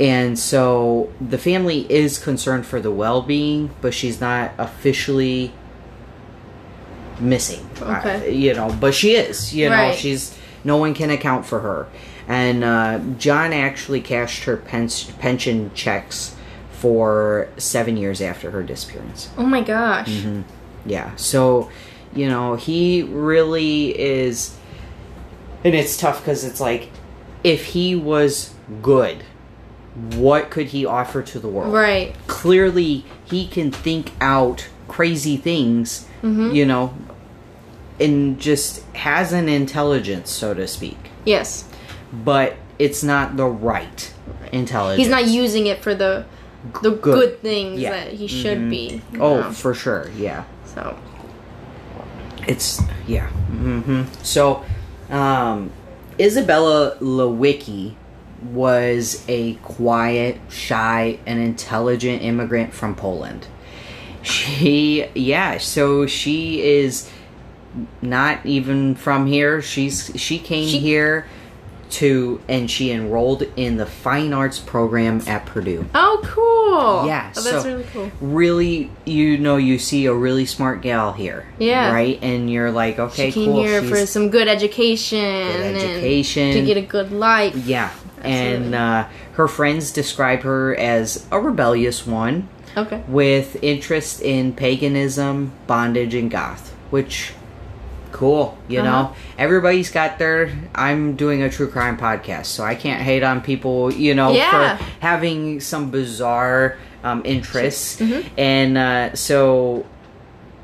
and so the family is concerned for the well being, but she's not officially missing. Okay. Uh, you know, but she is. You know, she's no one can account for her. And uh, John actually cashed her pens- pension checks for seven years after her disappearance. Oh my gosh. Mm-hmm. Yeah. So, you know, he really is. And it's tough because it's like, if he was good, what could he offer to the world? Right. Clearly, he can think out crazy things, Mm-hmm. you know, and just has an intelligence, so to speak. Yes. But it's not the right intelligence. He's not using it for the the Good. good, things Yeah. that he should Mhm. be. Oh, know? for sure. Yeah. so It's yeah. Mm-hmm. So, um, Isabella Lewicki was a quiet, shy, and intelligent immigrant from Poland. She, yeah. So she is not even from here. She's she came She- here to and she enrolled in the fine arts program at Purdue. oh, cool. Yeah, oh, that's so- really cool. really you know you see a really smart gal here Yeah. right and you're like okay she came cool here for some good education, and education. to get a good life. yeah and uh, her friends describe her as a rebellious one Okay. with interest in paganism bondage and goth which cool you Uh-huh. know everybody's got their i'm doing a true crime podcast so i can't hate on people you know Yeah. for having some bizarre um, interests Mhm. and uh, so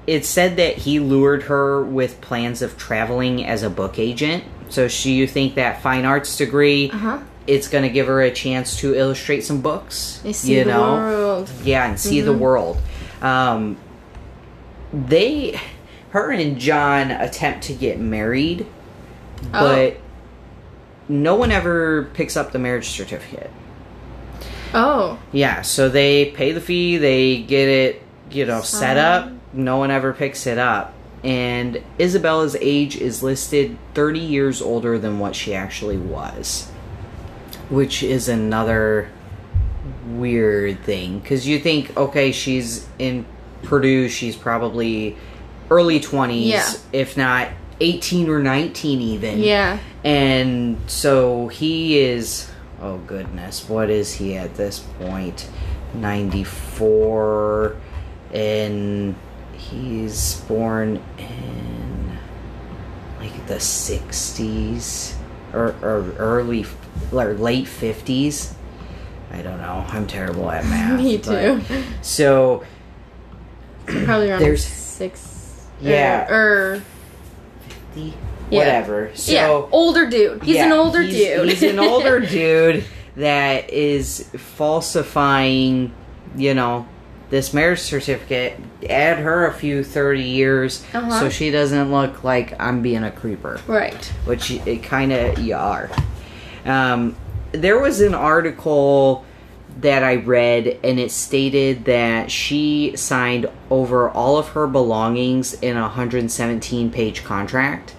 it said that he lured her with plans of traveling as a book agent so she you think that fine arts degree Uh huh. it's going to give her a chance to illustrate some books see you the know world. yeah and see the Mhm. world um they her and john attempt to get married Oh. but no one ever picks up the marriage certificate Oh. yeah so they pay the fee they get it you know set up no one ever picks it up and isabella's age is listed 30 years older than what she actually was which is another weird thing because you think okay she's in purdue she's probably early 20s Yeah. if not 18 or 19 even Yeah. and so he is oh goodness what is he at this point? point 94 and he's born in like the 60s or, or early or late 50s i don't know i'm terrible at math Me but- too. so Probably around There's- six. Yeah. Or, the- Yeah. whatever so yeah, older dude. He's an older he's- dude. He's an older dude that is falsifying, you know, this marriage certificate, add her a few 30 years Uh-huh. so she doesn't look like I'm being a creeper, Right. which it kind of you are. Um, there was an article that I read, and it stated that she signed over all of her belongings in a 117 page contract.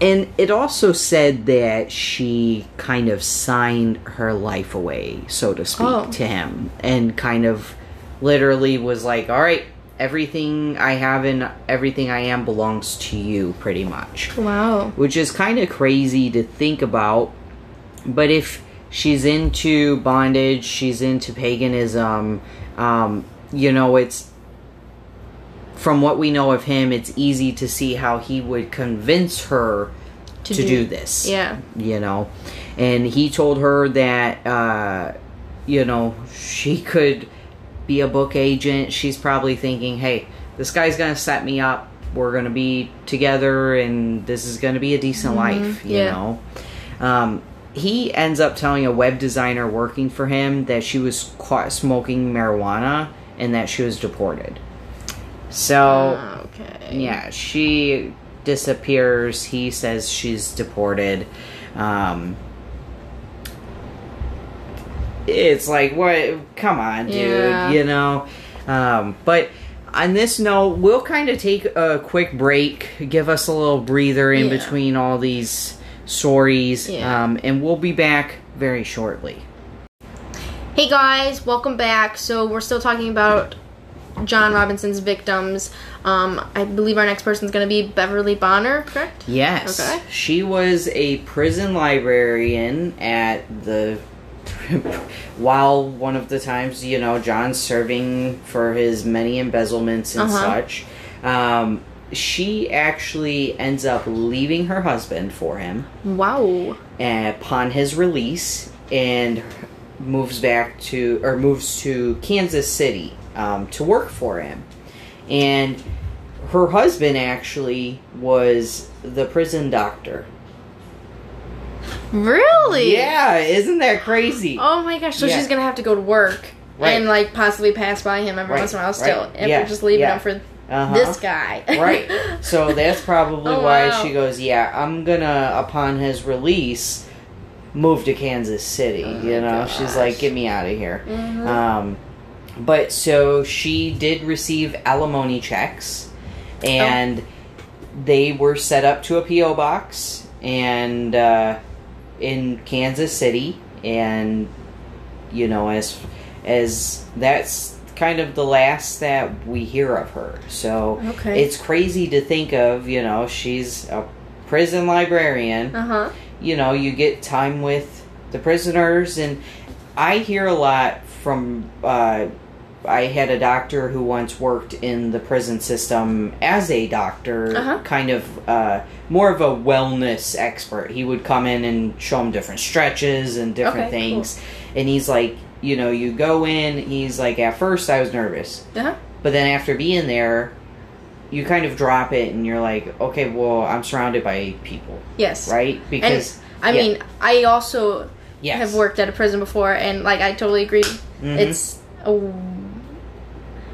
And it also said that she kind of signed her life away, so to speak, Oh. to him, and kind of literally was like, "All right, everything I have and everything I am belongs to you, pretty much." Wow. Which is kind of crazy to think about, but if she's into bondage, she's into paganism, um, you know, it's from what we know of him, it's easy to see how he would convince her to, To do, do- this. Yeah. You know, and he told her that, uh, you know, she could be a book agent. She's probably thinking, hey, this guy's going to set me up. We're going to be together, and this is going to be a decent life, you yeah. know. Um, he ends up telling a web designer working for him that she was caught smoking marijuana and that she was deported. So, Ah, okay. yeah, she disappears. He says she's deported. Um, it's like, what? Come on, dude. Yeah. You know? Um, but on this note, we'll kind of take a quick break, give us a little breather in Yeah. between all these stories, Yeah. um, and we'll be back very shortly. Hey guys, welcome back. So we're still talking about John Robinson's victims. Um, I believe our next person is going to be Beverly Bonner, correct? Yes. Okay. She was a prison librarian at the. while one of the times, you know, John's serving for his many embezzlements and Uh-huh. such. Um, she actually ends up leaving her husband for him Wow. upon his release and moves back to or moves to Kansas City um, to work for him. And her husband actually was the prison doctor. Really? Yeah, isn't that crazy? Oh my gosh, so Yeah. she's going to have to go to work Right. and like possibly pass by him every Right, once in a while still. right. If Yeah, we're just leaving yeah. him for Uh-huh. this guy. right. So that's probably Oh, why wow. she goes, Yeah, I'm gonna, upon his release, move to Kansas City. Oh you know, gosh. she's like, Get me out of here. Mhm. Um, but so she did receive alimony checks, and they were set up to a PO box and uh, in Kansas City, and you know as as that's kind of the last that we hear of her. So Okay. it's crazy to think of. You know, she's a prison librarian Uh huh. you know, you get time with the prisoners, and I hear a lot from. Uh, I had a doctor who once worked in the prison system as a doctor, Uh-huh. kind of uh, more of a wellness expert. He would come in and show them different stretches and different Okay, things, and he's like, you know, you go in. He's like, at first I was nervous, Uh huh. but then after being there, you kind of drop it, and you're like, okay, well, I'm surrounded by people, Yes. right? Because I yeah. mean, I also Yes. have worked at a prison before, and like I totally agree. Mhm. It's a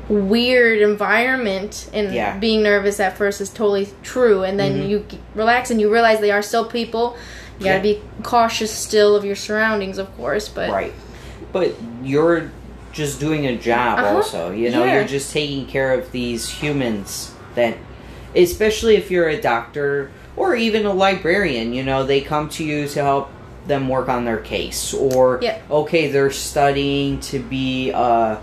weird environment, and Yeah. being nervous at first is totally true. And then Mhm. you relax, and you realize they are still people. You gotta be cautious still of your surroundings, of course. But right. But you're just doing a job Uh-huh. also. You know, Yeah. you're just taking care of these humans that especially if you're a doctor or even a librarian, you know, they come to you to help them work on their case or Yeah. okay, they're studying to be a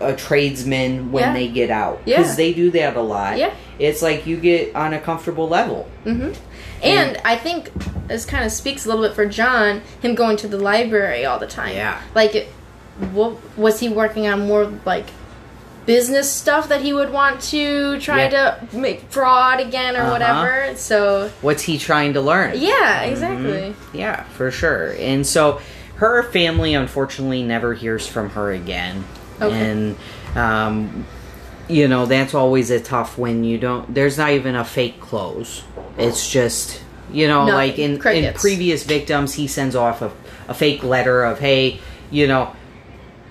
a tradesman when Yeah. they get out Yeah. because they do that a lot. Yeah. It's like you get on a comfortable level. hmm And I think this kind of speaks a little bit for John, him going to the library all the time. Yeah. Like, it, what was he working on more like business stuff that he would want to try Yeah. to make fraud again or Uh-huh. whatever? So What's he trying to learn? yeah, exactly. Yeah, for sure. And so her family unfortunately never hears from her again. Okay. And um you know, that's always a tough when you don't there's not even a fake close. It's just you know, Nothing. like in in previous victims he sends off a, a fake letter of hey, you know,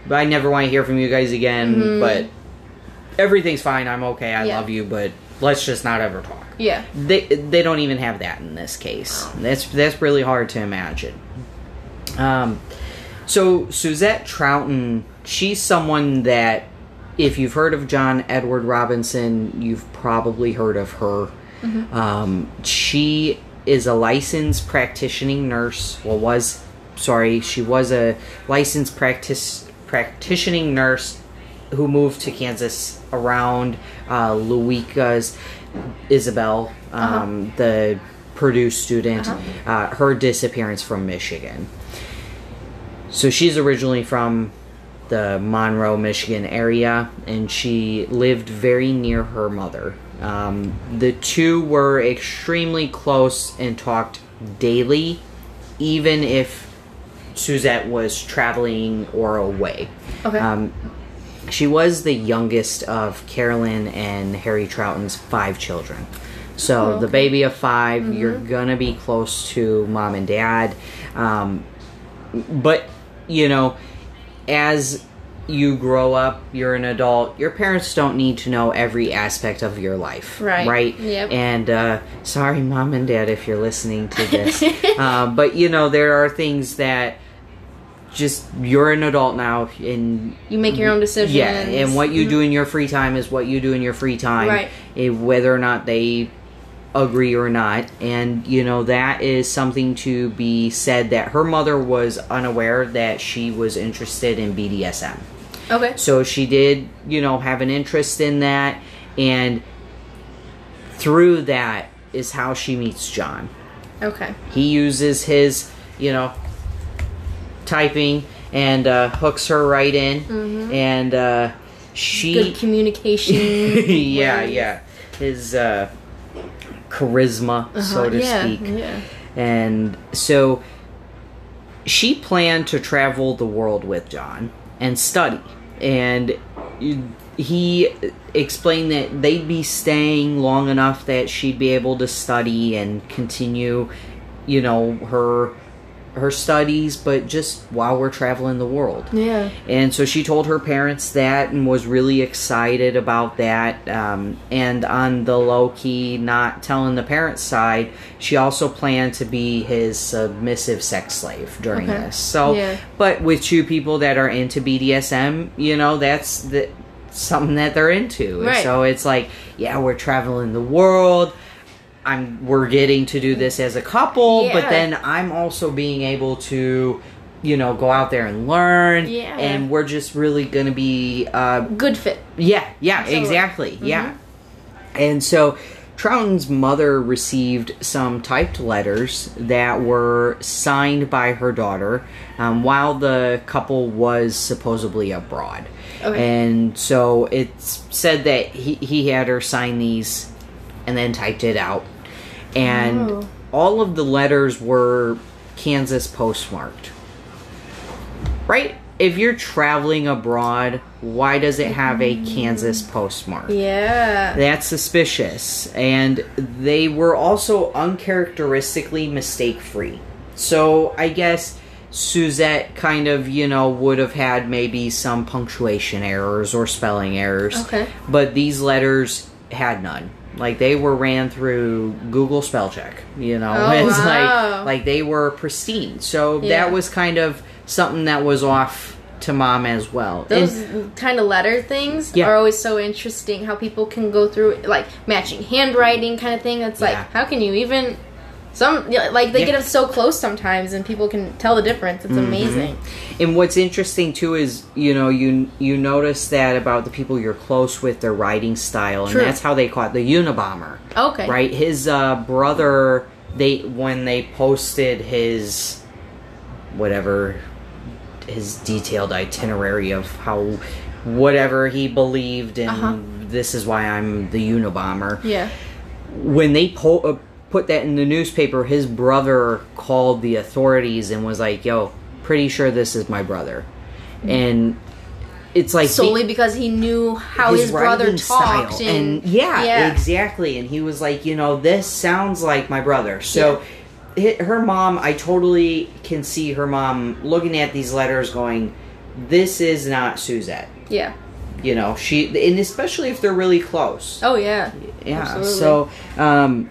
I never want to hear from you guys again, but everything's fine. I'm okay. I Mm-hmm. Yeah. love you, but let's just not ever talk. Yeah. They they don't even have that in this case. That's that's really hard to imagine. Um, so Suzette Trouten, she's someone that if you've heard of John Edward Robinson, you've probably heard of her. Um, she is a licensed practicing nurse. Well, was sorry, she was a licensed practice practicing nurse who moved to Kansas around uh, Louika's Isabel, um, the Purdue student, uh her disappearance from Michigan. So she's originally from the Monroe, Michigan area, and she lived very near her mother. Um, the two were extremely close and talked daily, even if Suzette was traveling or away. Okay. Um, she was the youngest of Carolyn and Harry Trouten's five children. So Oh, the baby of 5 you're gonna be close to mom and dad. Um, but you know, as you grow up, you're an adult. Your parents don't need to know every aspect of your life, Right. Right. Yep. And uh, sorry, mom and dad, if you're listening to this. uh, but you know, there are things that just you're an adult now, and You make your own decisions. yeah, and what you do in your free time is what you do in your free time, Right. whether or not they agree or not. And you know that is something to be said that her mother was unaware that she was interested in BDSM. Okay. So she did, you know, have an interest in that, and through that is how she meets John. Okay. He uses his, you know, typing and uh, hooks her right in, and uh, she Good communication. yeah, yeah. His uh, charisma, so Uh-huh, to yeah, speak. Yeah. And so she planned to travel the world with John and study. And he explained that they'd be staying long enough that she'd be able to study and continue, you know, her her studies, but just while we're traveling the world. Yeah. And so she told her parents that and was really excited about that. Um, and on the low key, not telling the parents' side, she also planned to be his submissive sex slave during Okay. this. So, Yeah. but with two people that are into BDSM, you know, that's the something that they're into. Right. So it's like, yeah, we're traveling the world. I'm we're getting to do this as a couple, but then I'm also being able to, you know, go out there and learn. Yeah. And we're just really gonna be uh Good fit. yeah, yeah, Absolutely. exactly. Yeah. And so Trouten's mother received some typed letters that were signed by her daughter um, while the couple was supposedly abroad. Okay. And so it's said that he, he had her sign these and then typed it out. And Oh. all of the letters were Kansas postmarked. Right? If you're traveling abroad, why does it have a mm. Kansas postmark? Yeah. That's suspicious. And they were also uncharacteristically mistake free. So I guess Suzette kind of, you know, would have had maybe some punctuation errors or spelling errors. Okay. But these letters had none. Like they were ran through Google spell check, you know. Oh, it's wow. like like they were pristine. So Yeah. that was kind of something that was off to mom as well. And- Those kind of letter things Yeah. are always so interesting. How people can go through like matching handwriting kind of thing. It's like Yeah. how can you even some like they Yeah. get up so close sometimes and people can tell the difference. Mm-hmm. It's amazing. And what's interesting too is you know you you notice that about the people you're close with their writing style, and that's how they call it the Unabomber, Okay. right? His uh, brother, they when they posted his whatever his detailed itinerary of how whatever he believed, and Uh-huh. this is why I'm the Unabomber Yeah. when they po- uh, put that in the newspaper, his brother called the authorities and was like, "Yo, pretty sure this is my brother," and it's like Solely because he knew how his, brother talked style. and, yeah, yeah. exactly, and he was like, you know, this sounds like my brother, so. hi- Her mom, I totally can see her mom looking at these letters, going, this is not Suzette. Yeah. You know, she and especially if they're really close. Oh yeah. Yeah. Absolutely. So, um,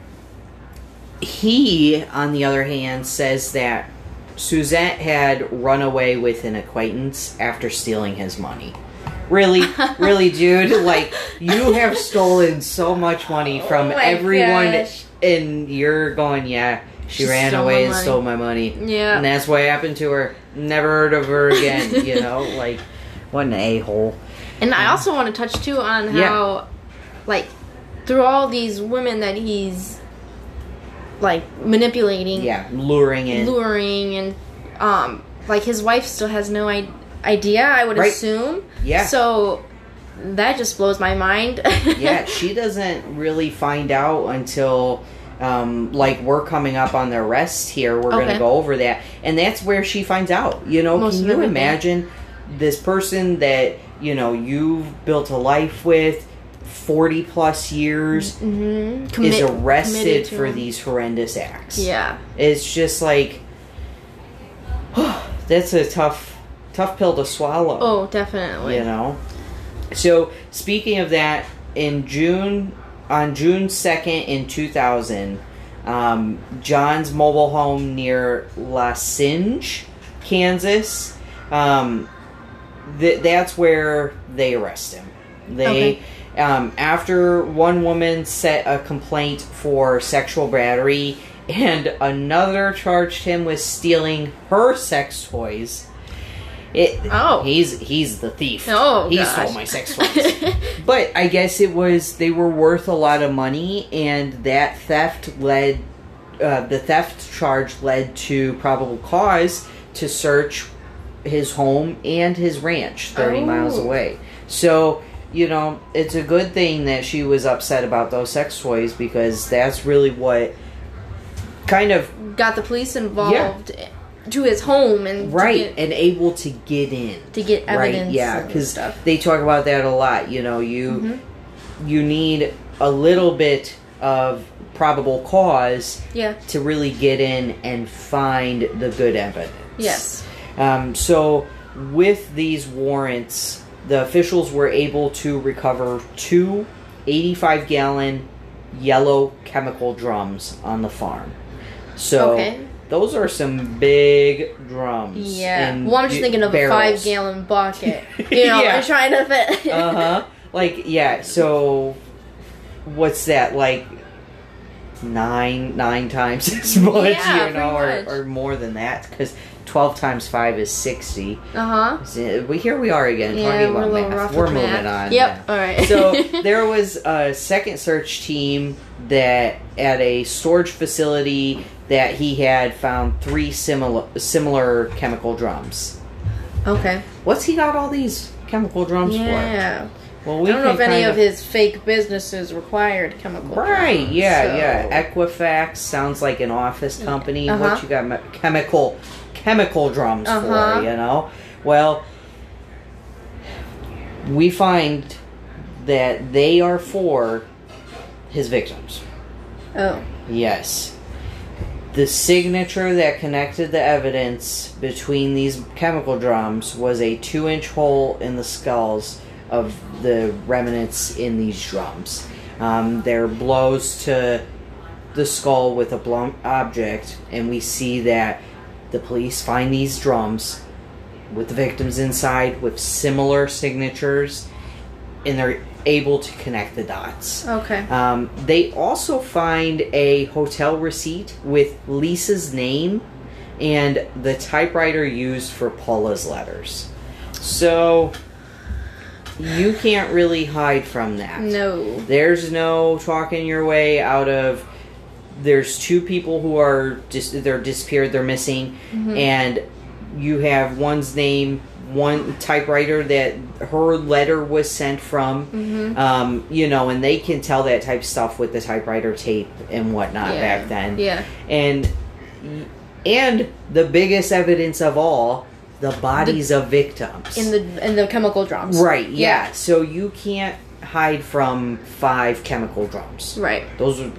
he, on the other hand, says that Suzette had run away with an acquaintance after stealing his money. Really, really, dude. Like you have stolen so much money oh from Oh everyone, gosh. and you're going, yeah. She, She ran away and money." stole my money. Yeah. And that's what happened to her. Never heard of her again. you know, like what an a hole. And I also want to touch too on Yeah. how, like, through all these women that he's like manipulating, Yeah, luring in. luring, and um, like his wife still has no I- idea. I would Right. assume. Yeah. So that just blows my mind. yeah, she doesn't really find out until um, like we're coming up on the arrest here. We're Okay. gonna go over that, and that's where she finds out. You know, Most can you imagine this person that you know you've built a life with, forty plus years, hmm is arrested for these horrendous acts? Yeah. it's just like that's a tough, tough pill to swallow. Oh, definitely. You know? So, speaking of that, in June, on June 2nd in 2000, um, John's mobile home near La Cygne, Kansas, um, th- that's where they arrest him. They, um, after one woman set a complaint for sexual battery and another charged him with stealing her sex toys. It, Oh. he's he's the thief. Oh, he gosh. stole my sex toys. but I guess it was they were worth a lot of money, and that theft led uh, the theft charge led to probable cause to search his home and his ranch 30 Oh. miles away. So, you know, it's a good thing that she was upset about those sex toys because that's really what kind of Got the police involved to his home and right get- and able to get in. to get evidence. Right, yeah, because they talk about that a lot. You know, you Mm-hmm. you need a little bit of probable cause Yeah. to really get in and find the good evidence. Yes. Um, so, with these warrants, the officials were able to recover two 85 gallon yellow chemical drums on the farm. So, Okay. those are some big drums. Yeah. Well, I'm just b- thinking of a five gallon bucket. You know, Yeah. I'm trying to fit. uh huh. Like yeah. So what's that like? Nine nine times as much, Yeah, you know, pretty much. or, or more than that, because twelve times five is sixty. Uh huh. So, we here we are again Yeah, talking we're about little math. rough We're with moving math. on. Yep. yeah. All right. so there was a second search team that at a storage facility that he had found three similar similar chemical drums. okay. What's he got all these chemical drums for? Yeah. Well, we I don't know if any kind of his fake businesses required chemical. Drums. Right, yeah, so- yeah. Equifax sounds like an office company. Uh-huh. What you got me- chemical chemical drums Uh-huh. for, you know? Well, we find that they are for his victims. Oh. Yes. The signature that connected the evidence between these chemical drums was a two inch hole in the skulls of the remnants in these drums. Um, they're blows to the skull with a blunt object, and we see that the police find these drums with the victims inside with similar signatures, and they're able to connect the dots. Okay. Um, they also find a hotel receipt with Lisa's name and the typewriter used for Paula's letters. So you can't really hide from that. No. There's no talking your way out of. There's two people who are dis- they're disappeared, they're missing, and you have one's name, one typewriter that her letter was sent from. Um, you know, and they can tell that type of stuff with the typewriter tape and whatnot Yeah. back then. Yeah. And and the biggest evidence of all, the bodies of victims. In the in the chemical drums. Right, yeah. So you can't hide from five chemical drums. Right. Those are.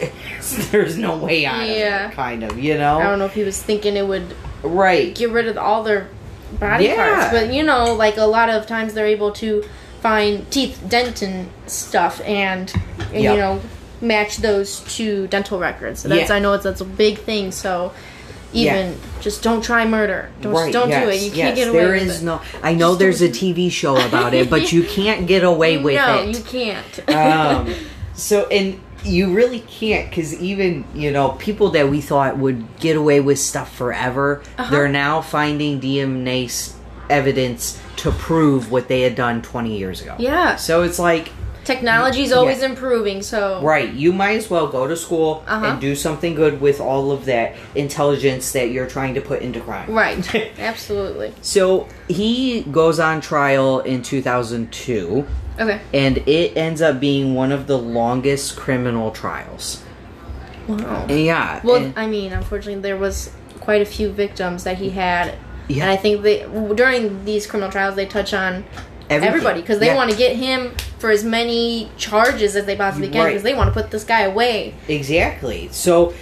There's no way out Yeah. of it, kind of, you know? I don't know if he was thinking it would Right. get rid of all their body Yeah. parts. But you know, like a lot of times they're able to find teeth, dentin stuff, and, and Yep. you know match those to dental records. So that's Yeah. I know it's that's a big thing. So even just don't try murder. Don't Right, don't do it. You can't get away There with is it. no. I know Just there's a TV show about it, but you can't get away with it. no, you can't. um, so and you really can't because even you know people that we thought would get away with stuff forever Uh-huh. they're now finding dna evidence to prove what they had done 20 years ago yeah, so it's like technology's always Yeah. improving. So right you might as well go to school Uh-huh. and do something good with all of that intelligence that you're trying to put into crime right, absolutely. so he goes on trial in 2002 Okay. and it ends up being one of the longest criminal trials Wow. Yeah. Well, and- I mean, unfortunately, there was quite a few victims that he had, Yeah. and I think they during these criminal trials they touch on Everything. everybody because they Yeah. want to get him for as many charges as they possibly can Right. because they want to put this guy away. exactly. So,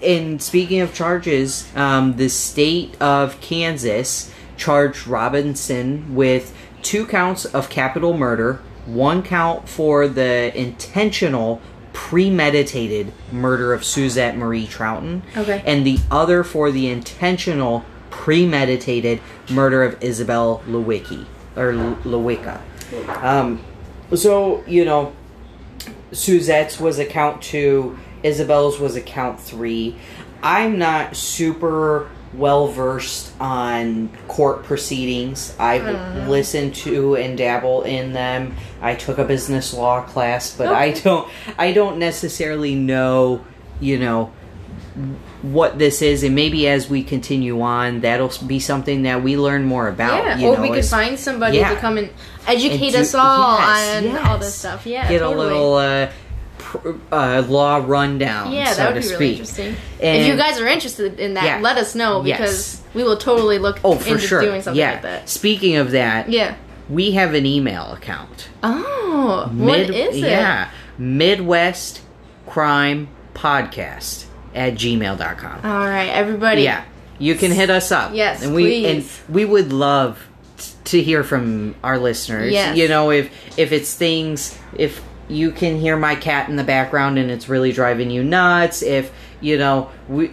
in speaking of charges, um, the state of Kansas charged Robinson with two counts of capital murder, one count for the intentional premeditated murder of Suzette Marie Trouten, Okay. and the other for the intentional premeditated murder of Isabel Lewicki or L- Lewicka. Um, so you know, Suzette's was a count two, Isabel's was a count three. I'm not super well versed on court proceedings. I've listened to and dabble in them. I took a business law class, but I don't I don't necessarily know, you know, what this is and maybe as we continue on that'll be something that we learn more about yeah, or know, we could as- find somebody yeah. to come and educate and do- us all yes, on yes. all this stuff. Yeah, get totally. a little uh, uh, law rundown Yeah, so that would to be speak really interesting. And- if you guys are interested in that, Yeah. let us know Yes. because we will totally look oh for into sure doing something yeah like that. speaking of that Yeah. we have an email account Oh, what is it? yeah midwest crime podcast at gmail.com All right, everybody. yeah you can hit us up Yes, and we please. and we would love t- to hear from our listeners Yes. you know if if it's things if you can hear my cat in the background and it's really driving you nuts if you know we,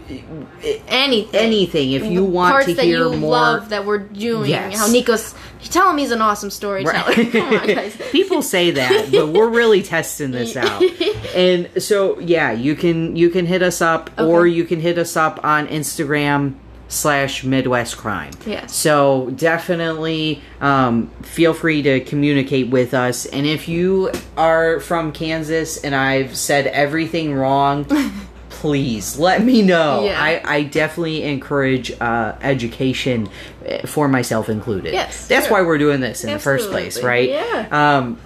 Anything. anything if you want parts to that hear you more love that we're doing. Yes. How Nico's. Tell him he's an awesome storyteller. Right. Come on, guys. People say that, but we're really testing this out. And so yeah, you can you can hit us up or you can hit us up on Instagram slash Midwest Crime. Yes. So definitely um, feel free to communicate with us. And if you are from Kansas and I've said everything wrong, please let me know. Yeah. I, I definitely encourage uh, education for myself included. Yes, That's sure. why we're doing this in the first place, right? Yeah. Um,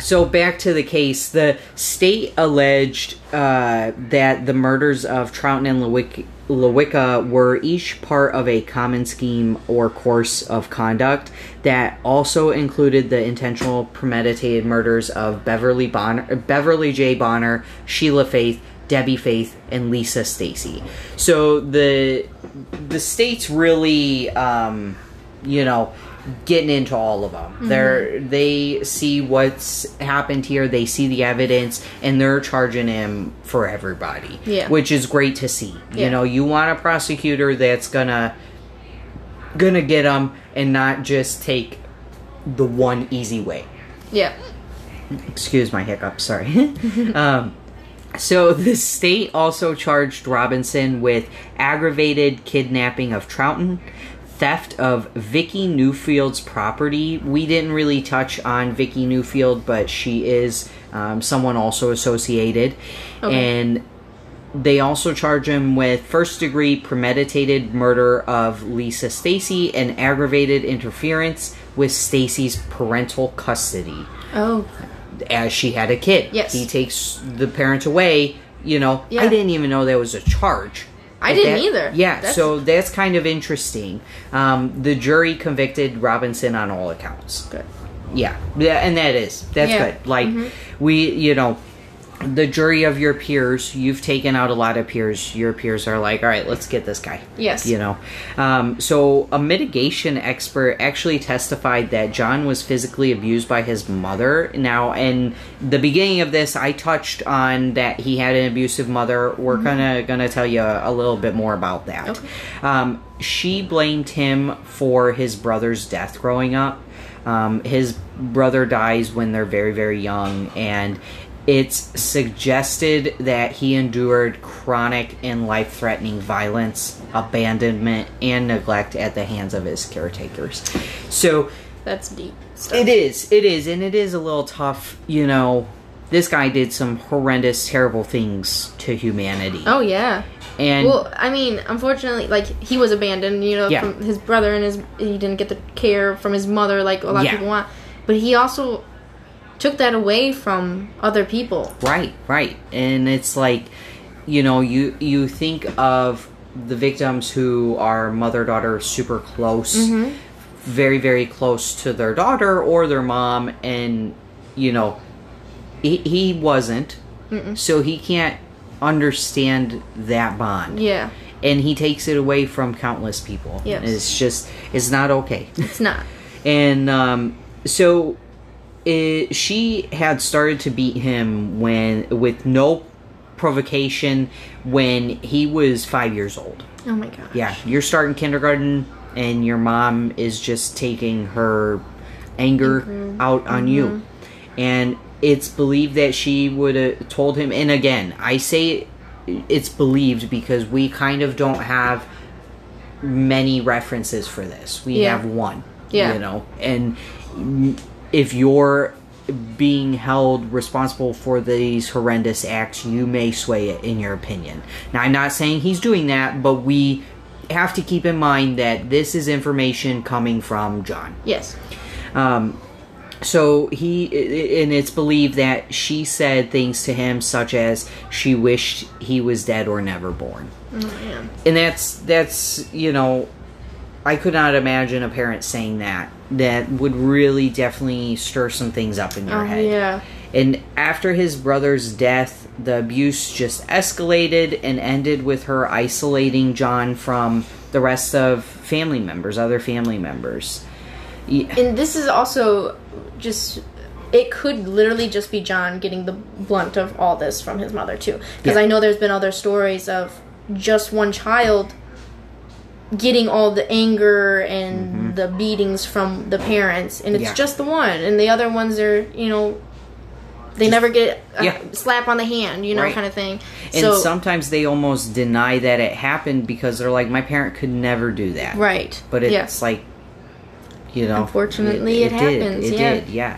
so back to the case, the state alleged uh, that the murders of Trouten and Lewick- Lewicka were each part of a common scheme or course of conduct that also included the intentional premeditated murders of Beverly Bonner, Beverly J. Bonner, Sheila Faith, Debbie Faith, and Lisa Stasi. So the the state's really, um, you know, getting into all of them. Mm-hmm. They're they see what's happened here, they see the evidence, and they're charging him for everybody. Yeah. which is great to see. You know, you want a prosecutor that's gonna gonna get them and not just take the one easy way Yeah. excuse my hiccup sorry um, so the state also charged robinson with aggravated kidnapping of Trouten, theft of vicky newfield's property we didn't really touch on vicky newfield but she is um, someone also associated Okay. and they also charge him with first degree premeditated murder of Lisa Stasi and aggravated interference with Stasi's parental custody Oh. As she had a kid. Yes. He takes the parent away, you know. Yeah. I didn't even know that was a charge. I didn't that- either. Yeah, That's- so that's kind of interesting. Um, the jury convicted Robinson on all accounts. Good. Yeah, yeah, and that is that's Yeah. good. Like we, you know, the jury of your peers, you've taken out a lot of peers. Your peers are like, all right, let's get this guy. Yes. You know, um, so a mitigation expert actually testified that John was physically abused by his mother. Now, in the beginning of this, I touched on that he had an abusive mother. We're gonna gonna tell you a, a little bit more about that. Okay. Um, she blamed him for his brother's death growing up. Um, his brother dies when they're very, very young, and it's suggested that he endured chronic and life threatening violence, abandonment, and neglect at the hands of his caretakers. So That's deep. Stuff. it is, it is, and it is a little tough, you know. This guy did some horrendous, terrible things to humanity. Oh yeah. and Well, I mean, unfortunately, like he was abandoned. You know, Yeah. from his brother and his he didn't get the care from his mother like a lot Yeah. of people want. But he also took that away from other people. Right, right. And it's like, you know, you you think of the victims who are mother daughter super close, very very close to their daughter or their mom, and you know, he, he wasn't, so he can't understand that bond, Yeah, and he takes it away from countless people. Yes. it's just it's not okay. it's not. and um, so it, she had started to beat him when with no provocation when he was five years old Oh my gosh. yeah you're starting kindergarten and your mom is just taking her anger out on you mm-hmm. and it's believed that she would have told him and again i say it's believed because we kind of don't have many references for this we Yeah. have one Yeah. you know and if you're being held responsible for these horrendous acts, you may sway it in your opinion. Now, I'm not saying he's doing that, but we have to keep in mind that this is information coming from John. Yes. Um, so he, and it's believed that she said things to him such as she wished he was dead or never born Oh man. and that's that's you know i could not imagine a parent saying that that would really definitely stir some things up in your Oh head yeah. and after his brother's death the abuse just escalated and ended with her isolating john from the rest of family members other family members Y- And this is also just. It could literally just be John getting the blunt of all this from his mother too, because Yeah. I know there's been other stories of just one child getting all the anger and the beatings from the parents, and it's Mm-hmm. Yeah. just the one, and the other ones are you know. They never get a Yeah. slap on the hand, you know, Right. kind of thing. and so, sometimes they almost deny that it happened because they're like my parent could never do that right? but it's yes. like you know Unfortunately, it did. happens, it yeah. did yeah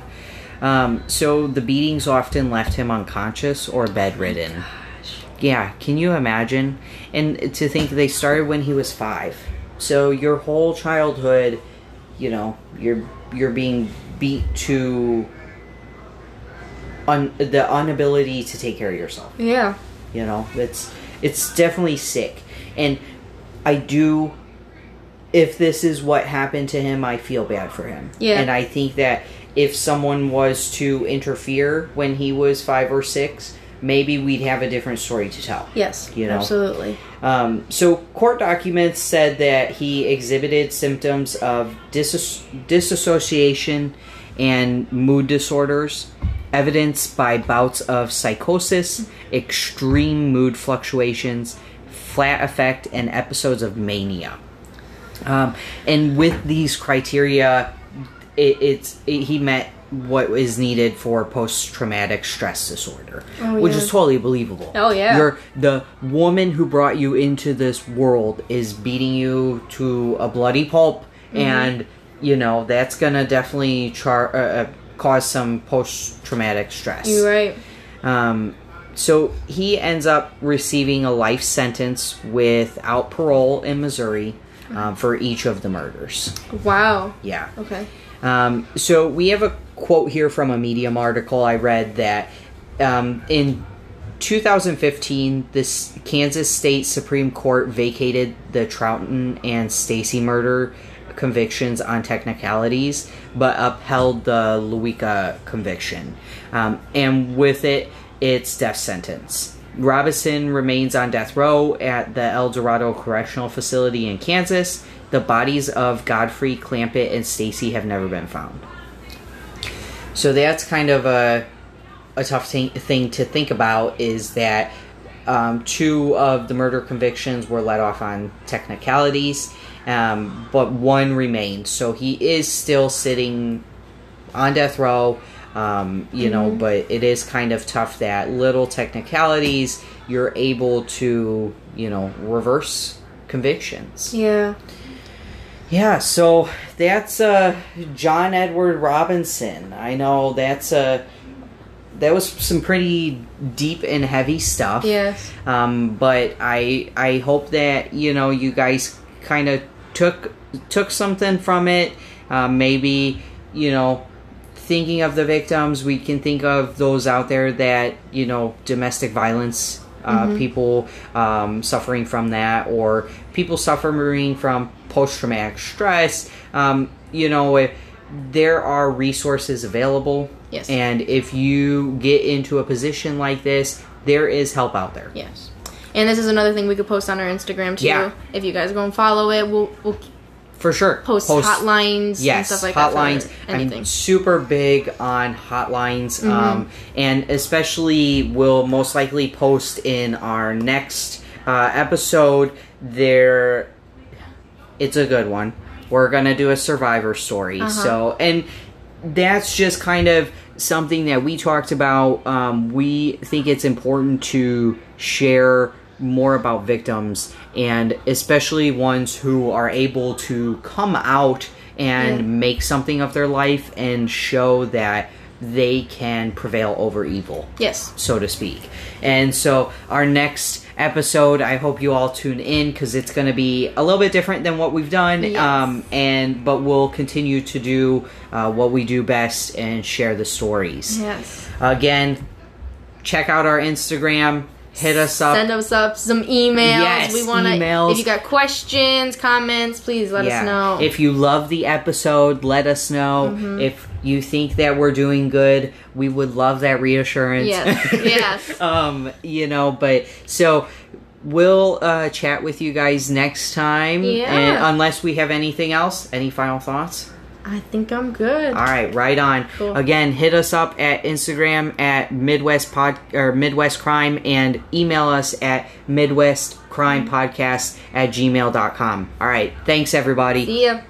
um, so the beatings often left him unconscious or bedridden yeah can you imagine and to think they started when he was five so your whole childhood you know you're you're being beat to un, the inability to take care of yourself yeah, you know, it's it's definitely sick, and I do. If this is what happened to him, I feel bad for him. Yeah. and I think that if someone was to interfere when he was five or six, maybe we'd have a different story to tell. yes, You know. absolutely. Um, so, court documents said that he exhibited symptoms of dis- disassociation and mood disorders, evidenced by bouts of psychosis, extreme mood fluctuations, flat affect, and episodes of mania. Um, and with these criteria, it, it's it, he met what is needed for post-traumatic stress disorder, Oh, which yeah. is totally believable. Oh, yeah. You're the woman who brought you into this world is beating you to a bloody pulp, Mm-hmm. and you know that's gonna definitely char- uh, uh, cause some post-traumatic stress. You're right. Um, so he ends up receiving a life sentence without parole in Missouri um, for each of the murders. Wow. Yeah. Okay. Um, so we have a quote here from a Medium article I read that um, in 2015, this Kansas State Supreme Court vacated the Trouten and Stasi murder convictions on technicalities, but upheld the Lewicka conviction. Um, and with it, its death sentence. Robinson remains on death row at the El Dorado Correctional Facility in Kansas. The bodies of Godfrey, Clampitt, and Stasi have never been found. So that's kind of a a tough thing, thing to think about is that um, two of the murder convictions were let off on technicalities, um, but one remains. So he is still sitting on death row. Um, you know, but it is kind of tough that little technicalities you're able to, you know, reverse convictions. Yeah. Yeah, so that's uh, John Edward Robinson. I know that's uh, that was some pretty deep and heavy stuff. Yes. Um, but I I hope that you know you guys kind of took took something from it. Uh, maybe you know thinking of the victims, we can think of those out there that you know domestic violence. Uh, People um, suffering from that, or people suffering from post traumatic stress. Um, you know, if there are resources available, Yes. and if you get into a position like this, there is help out there. Yes. And this is another thing we could post on our Instagram too. Yeah. If you guys go and follow it, we'll we'll For sure. post, hotlines and Yes, stuff like hotlines. that. For anything. I'm super big on hotlines, Mm-hmm. um, and especially we'll most likely post in our next uh, episode. There, it's a good one. We're gonna do a survivor story. Uh-huh. So, and that's just kind of something that we talked about. Um, we think it's important to share more about victims and especially ones who are able to come out and Yeah. make something of their life and show that they can prevail over evil yes. so to speak. And so our next episode, I hope you all tune in because it's going to be a little bit different than what we've done. Yes. Um, and but we'll continue to do uh, what we do best and share the stories. Yes. Again, check out our Instagram. Hit us up. Send us up some emails. Yes, we want to. If you got questions, comments, please let us know. If you love the episode, let us know. Mm-hmm. If you think that we're doing good, we would love that reassurance. Yes, yes. um, you know, but so we'll uh, chat with you guys next time. Yeah. And unless we have anything else, any final thoughts? I think I'm good. All right, right on. Cool. Again, hit us up at Instagram at Midwest Pod or Midwest Crime and email us at Midwest Crime Podcast at gmail.com. All right, thanks everybody. See ya.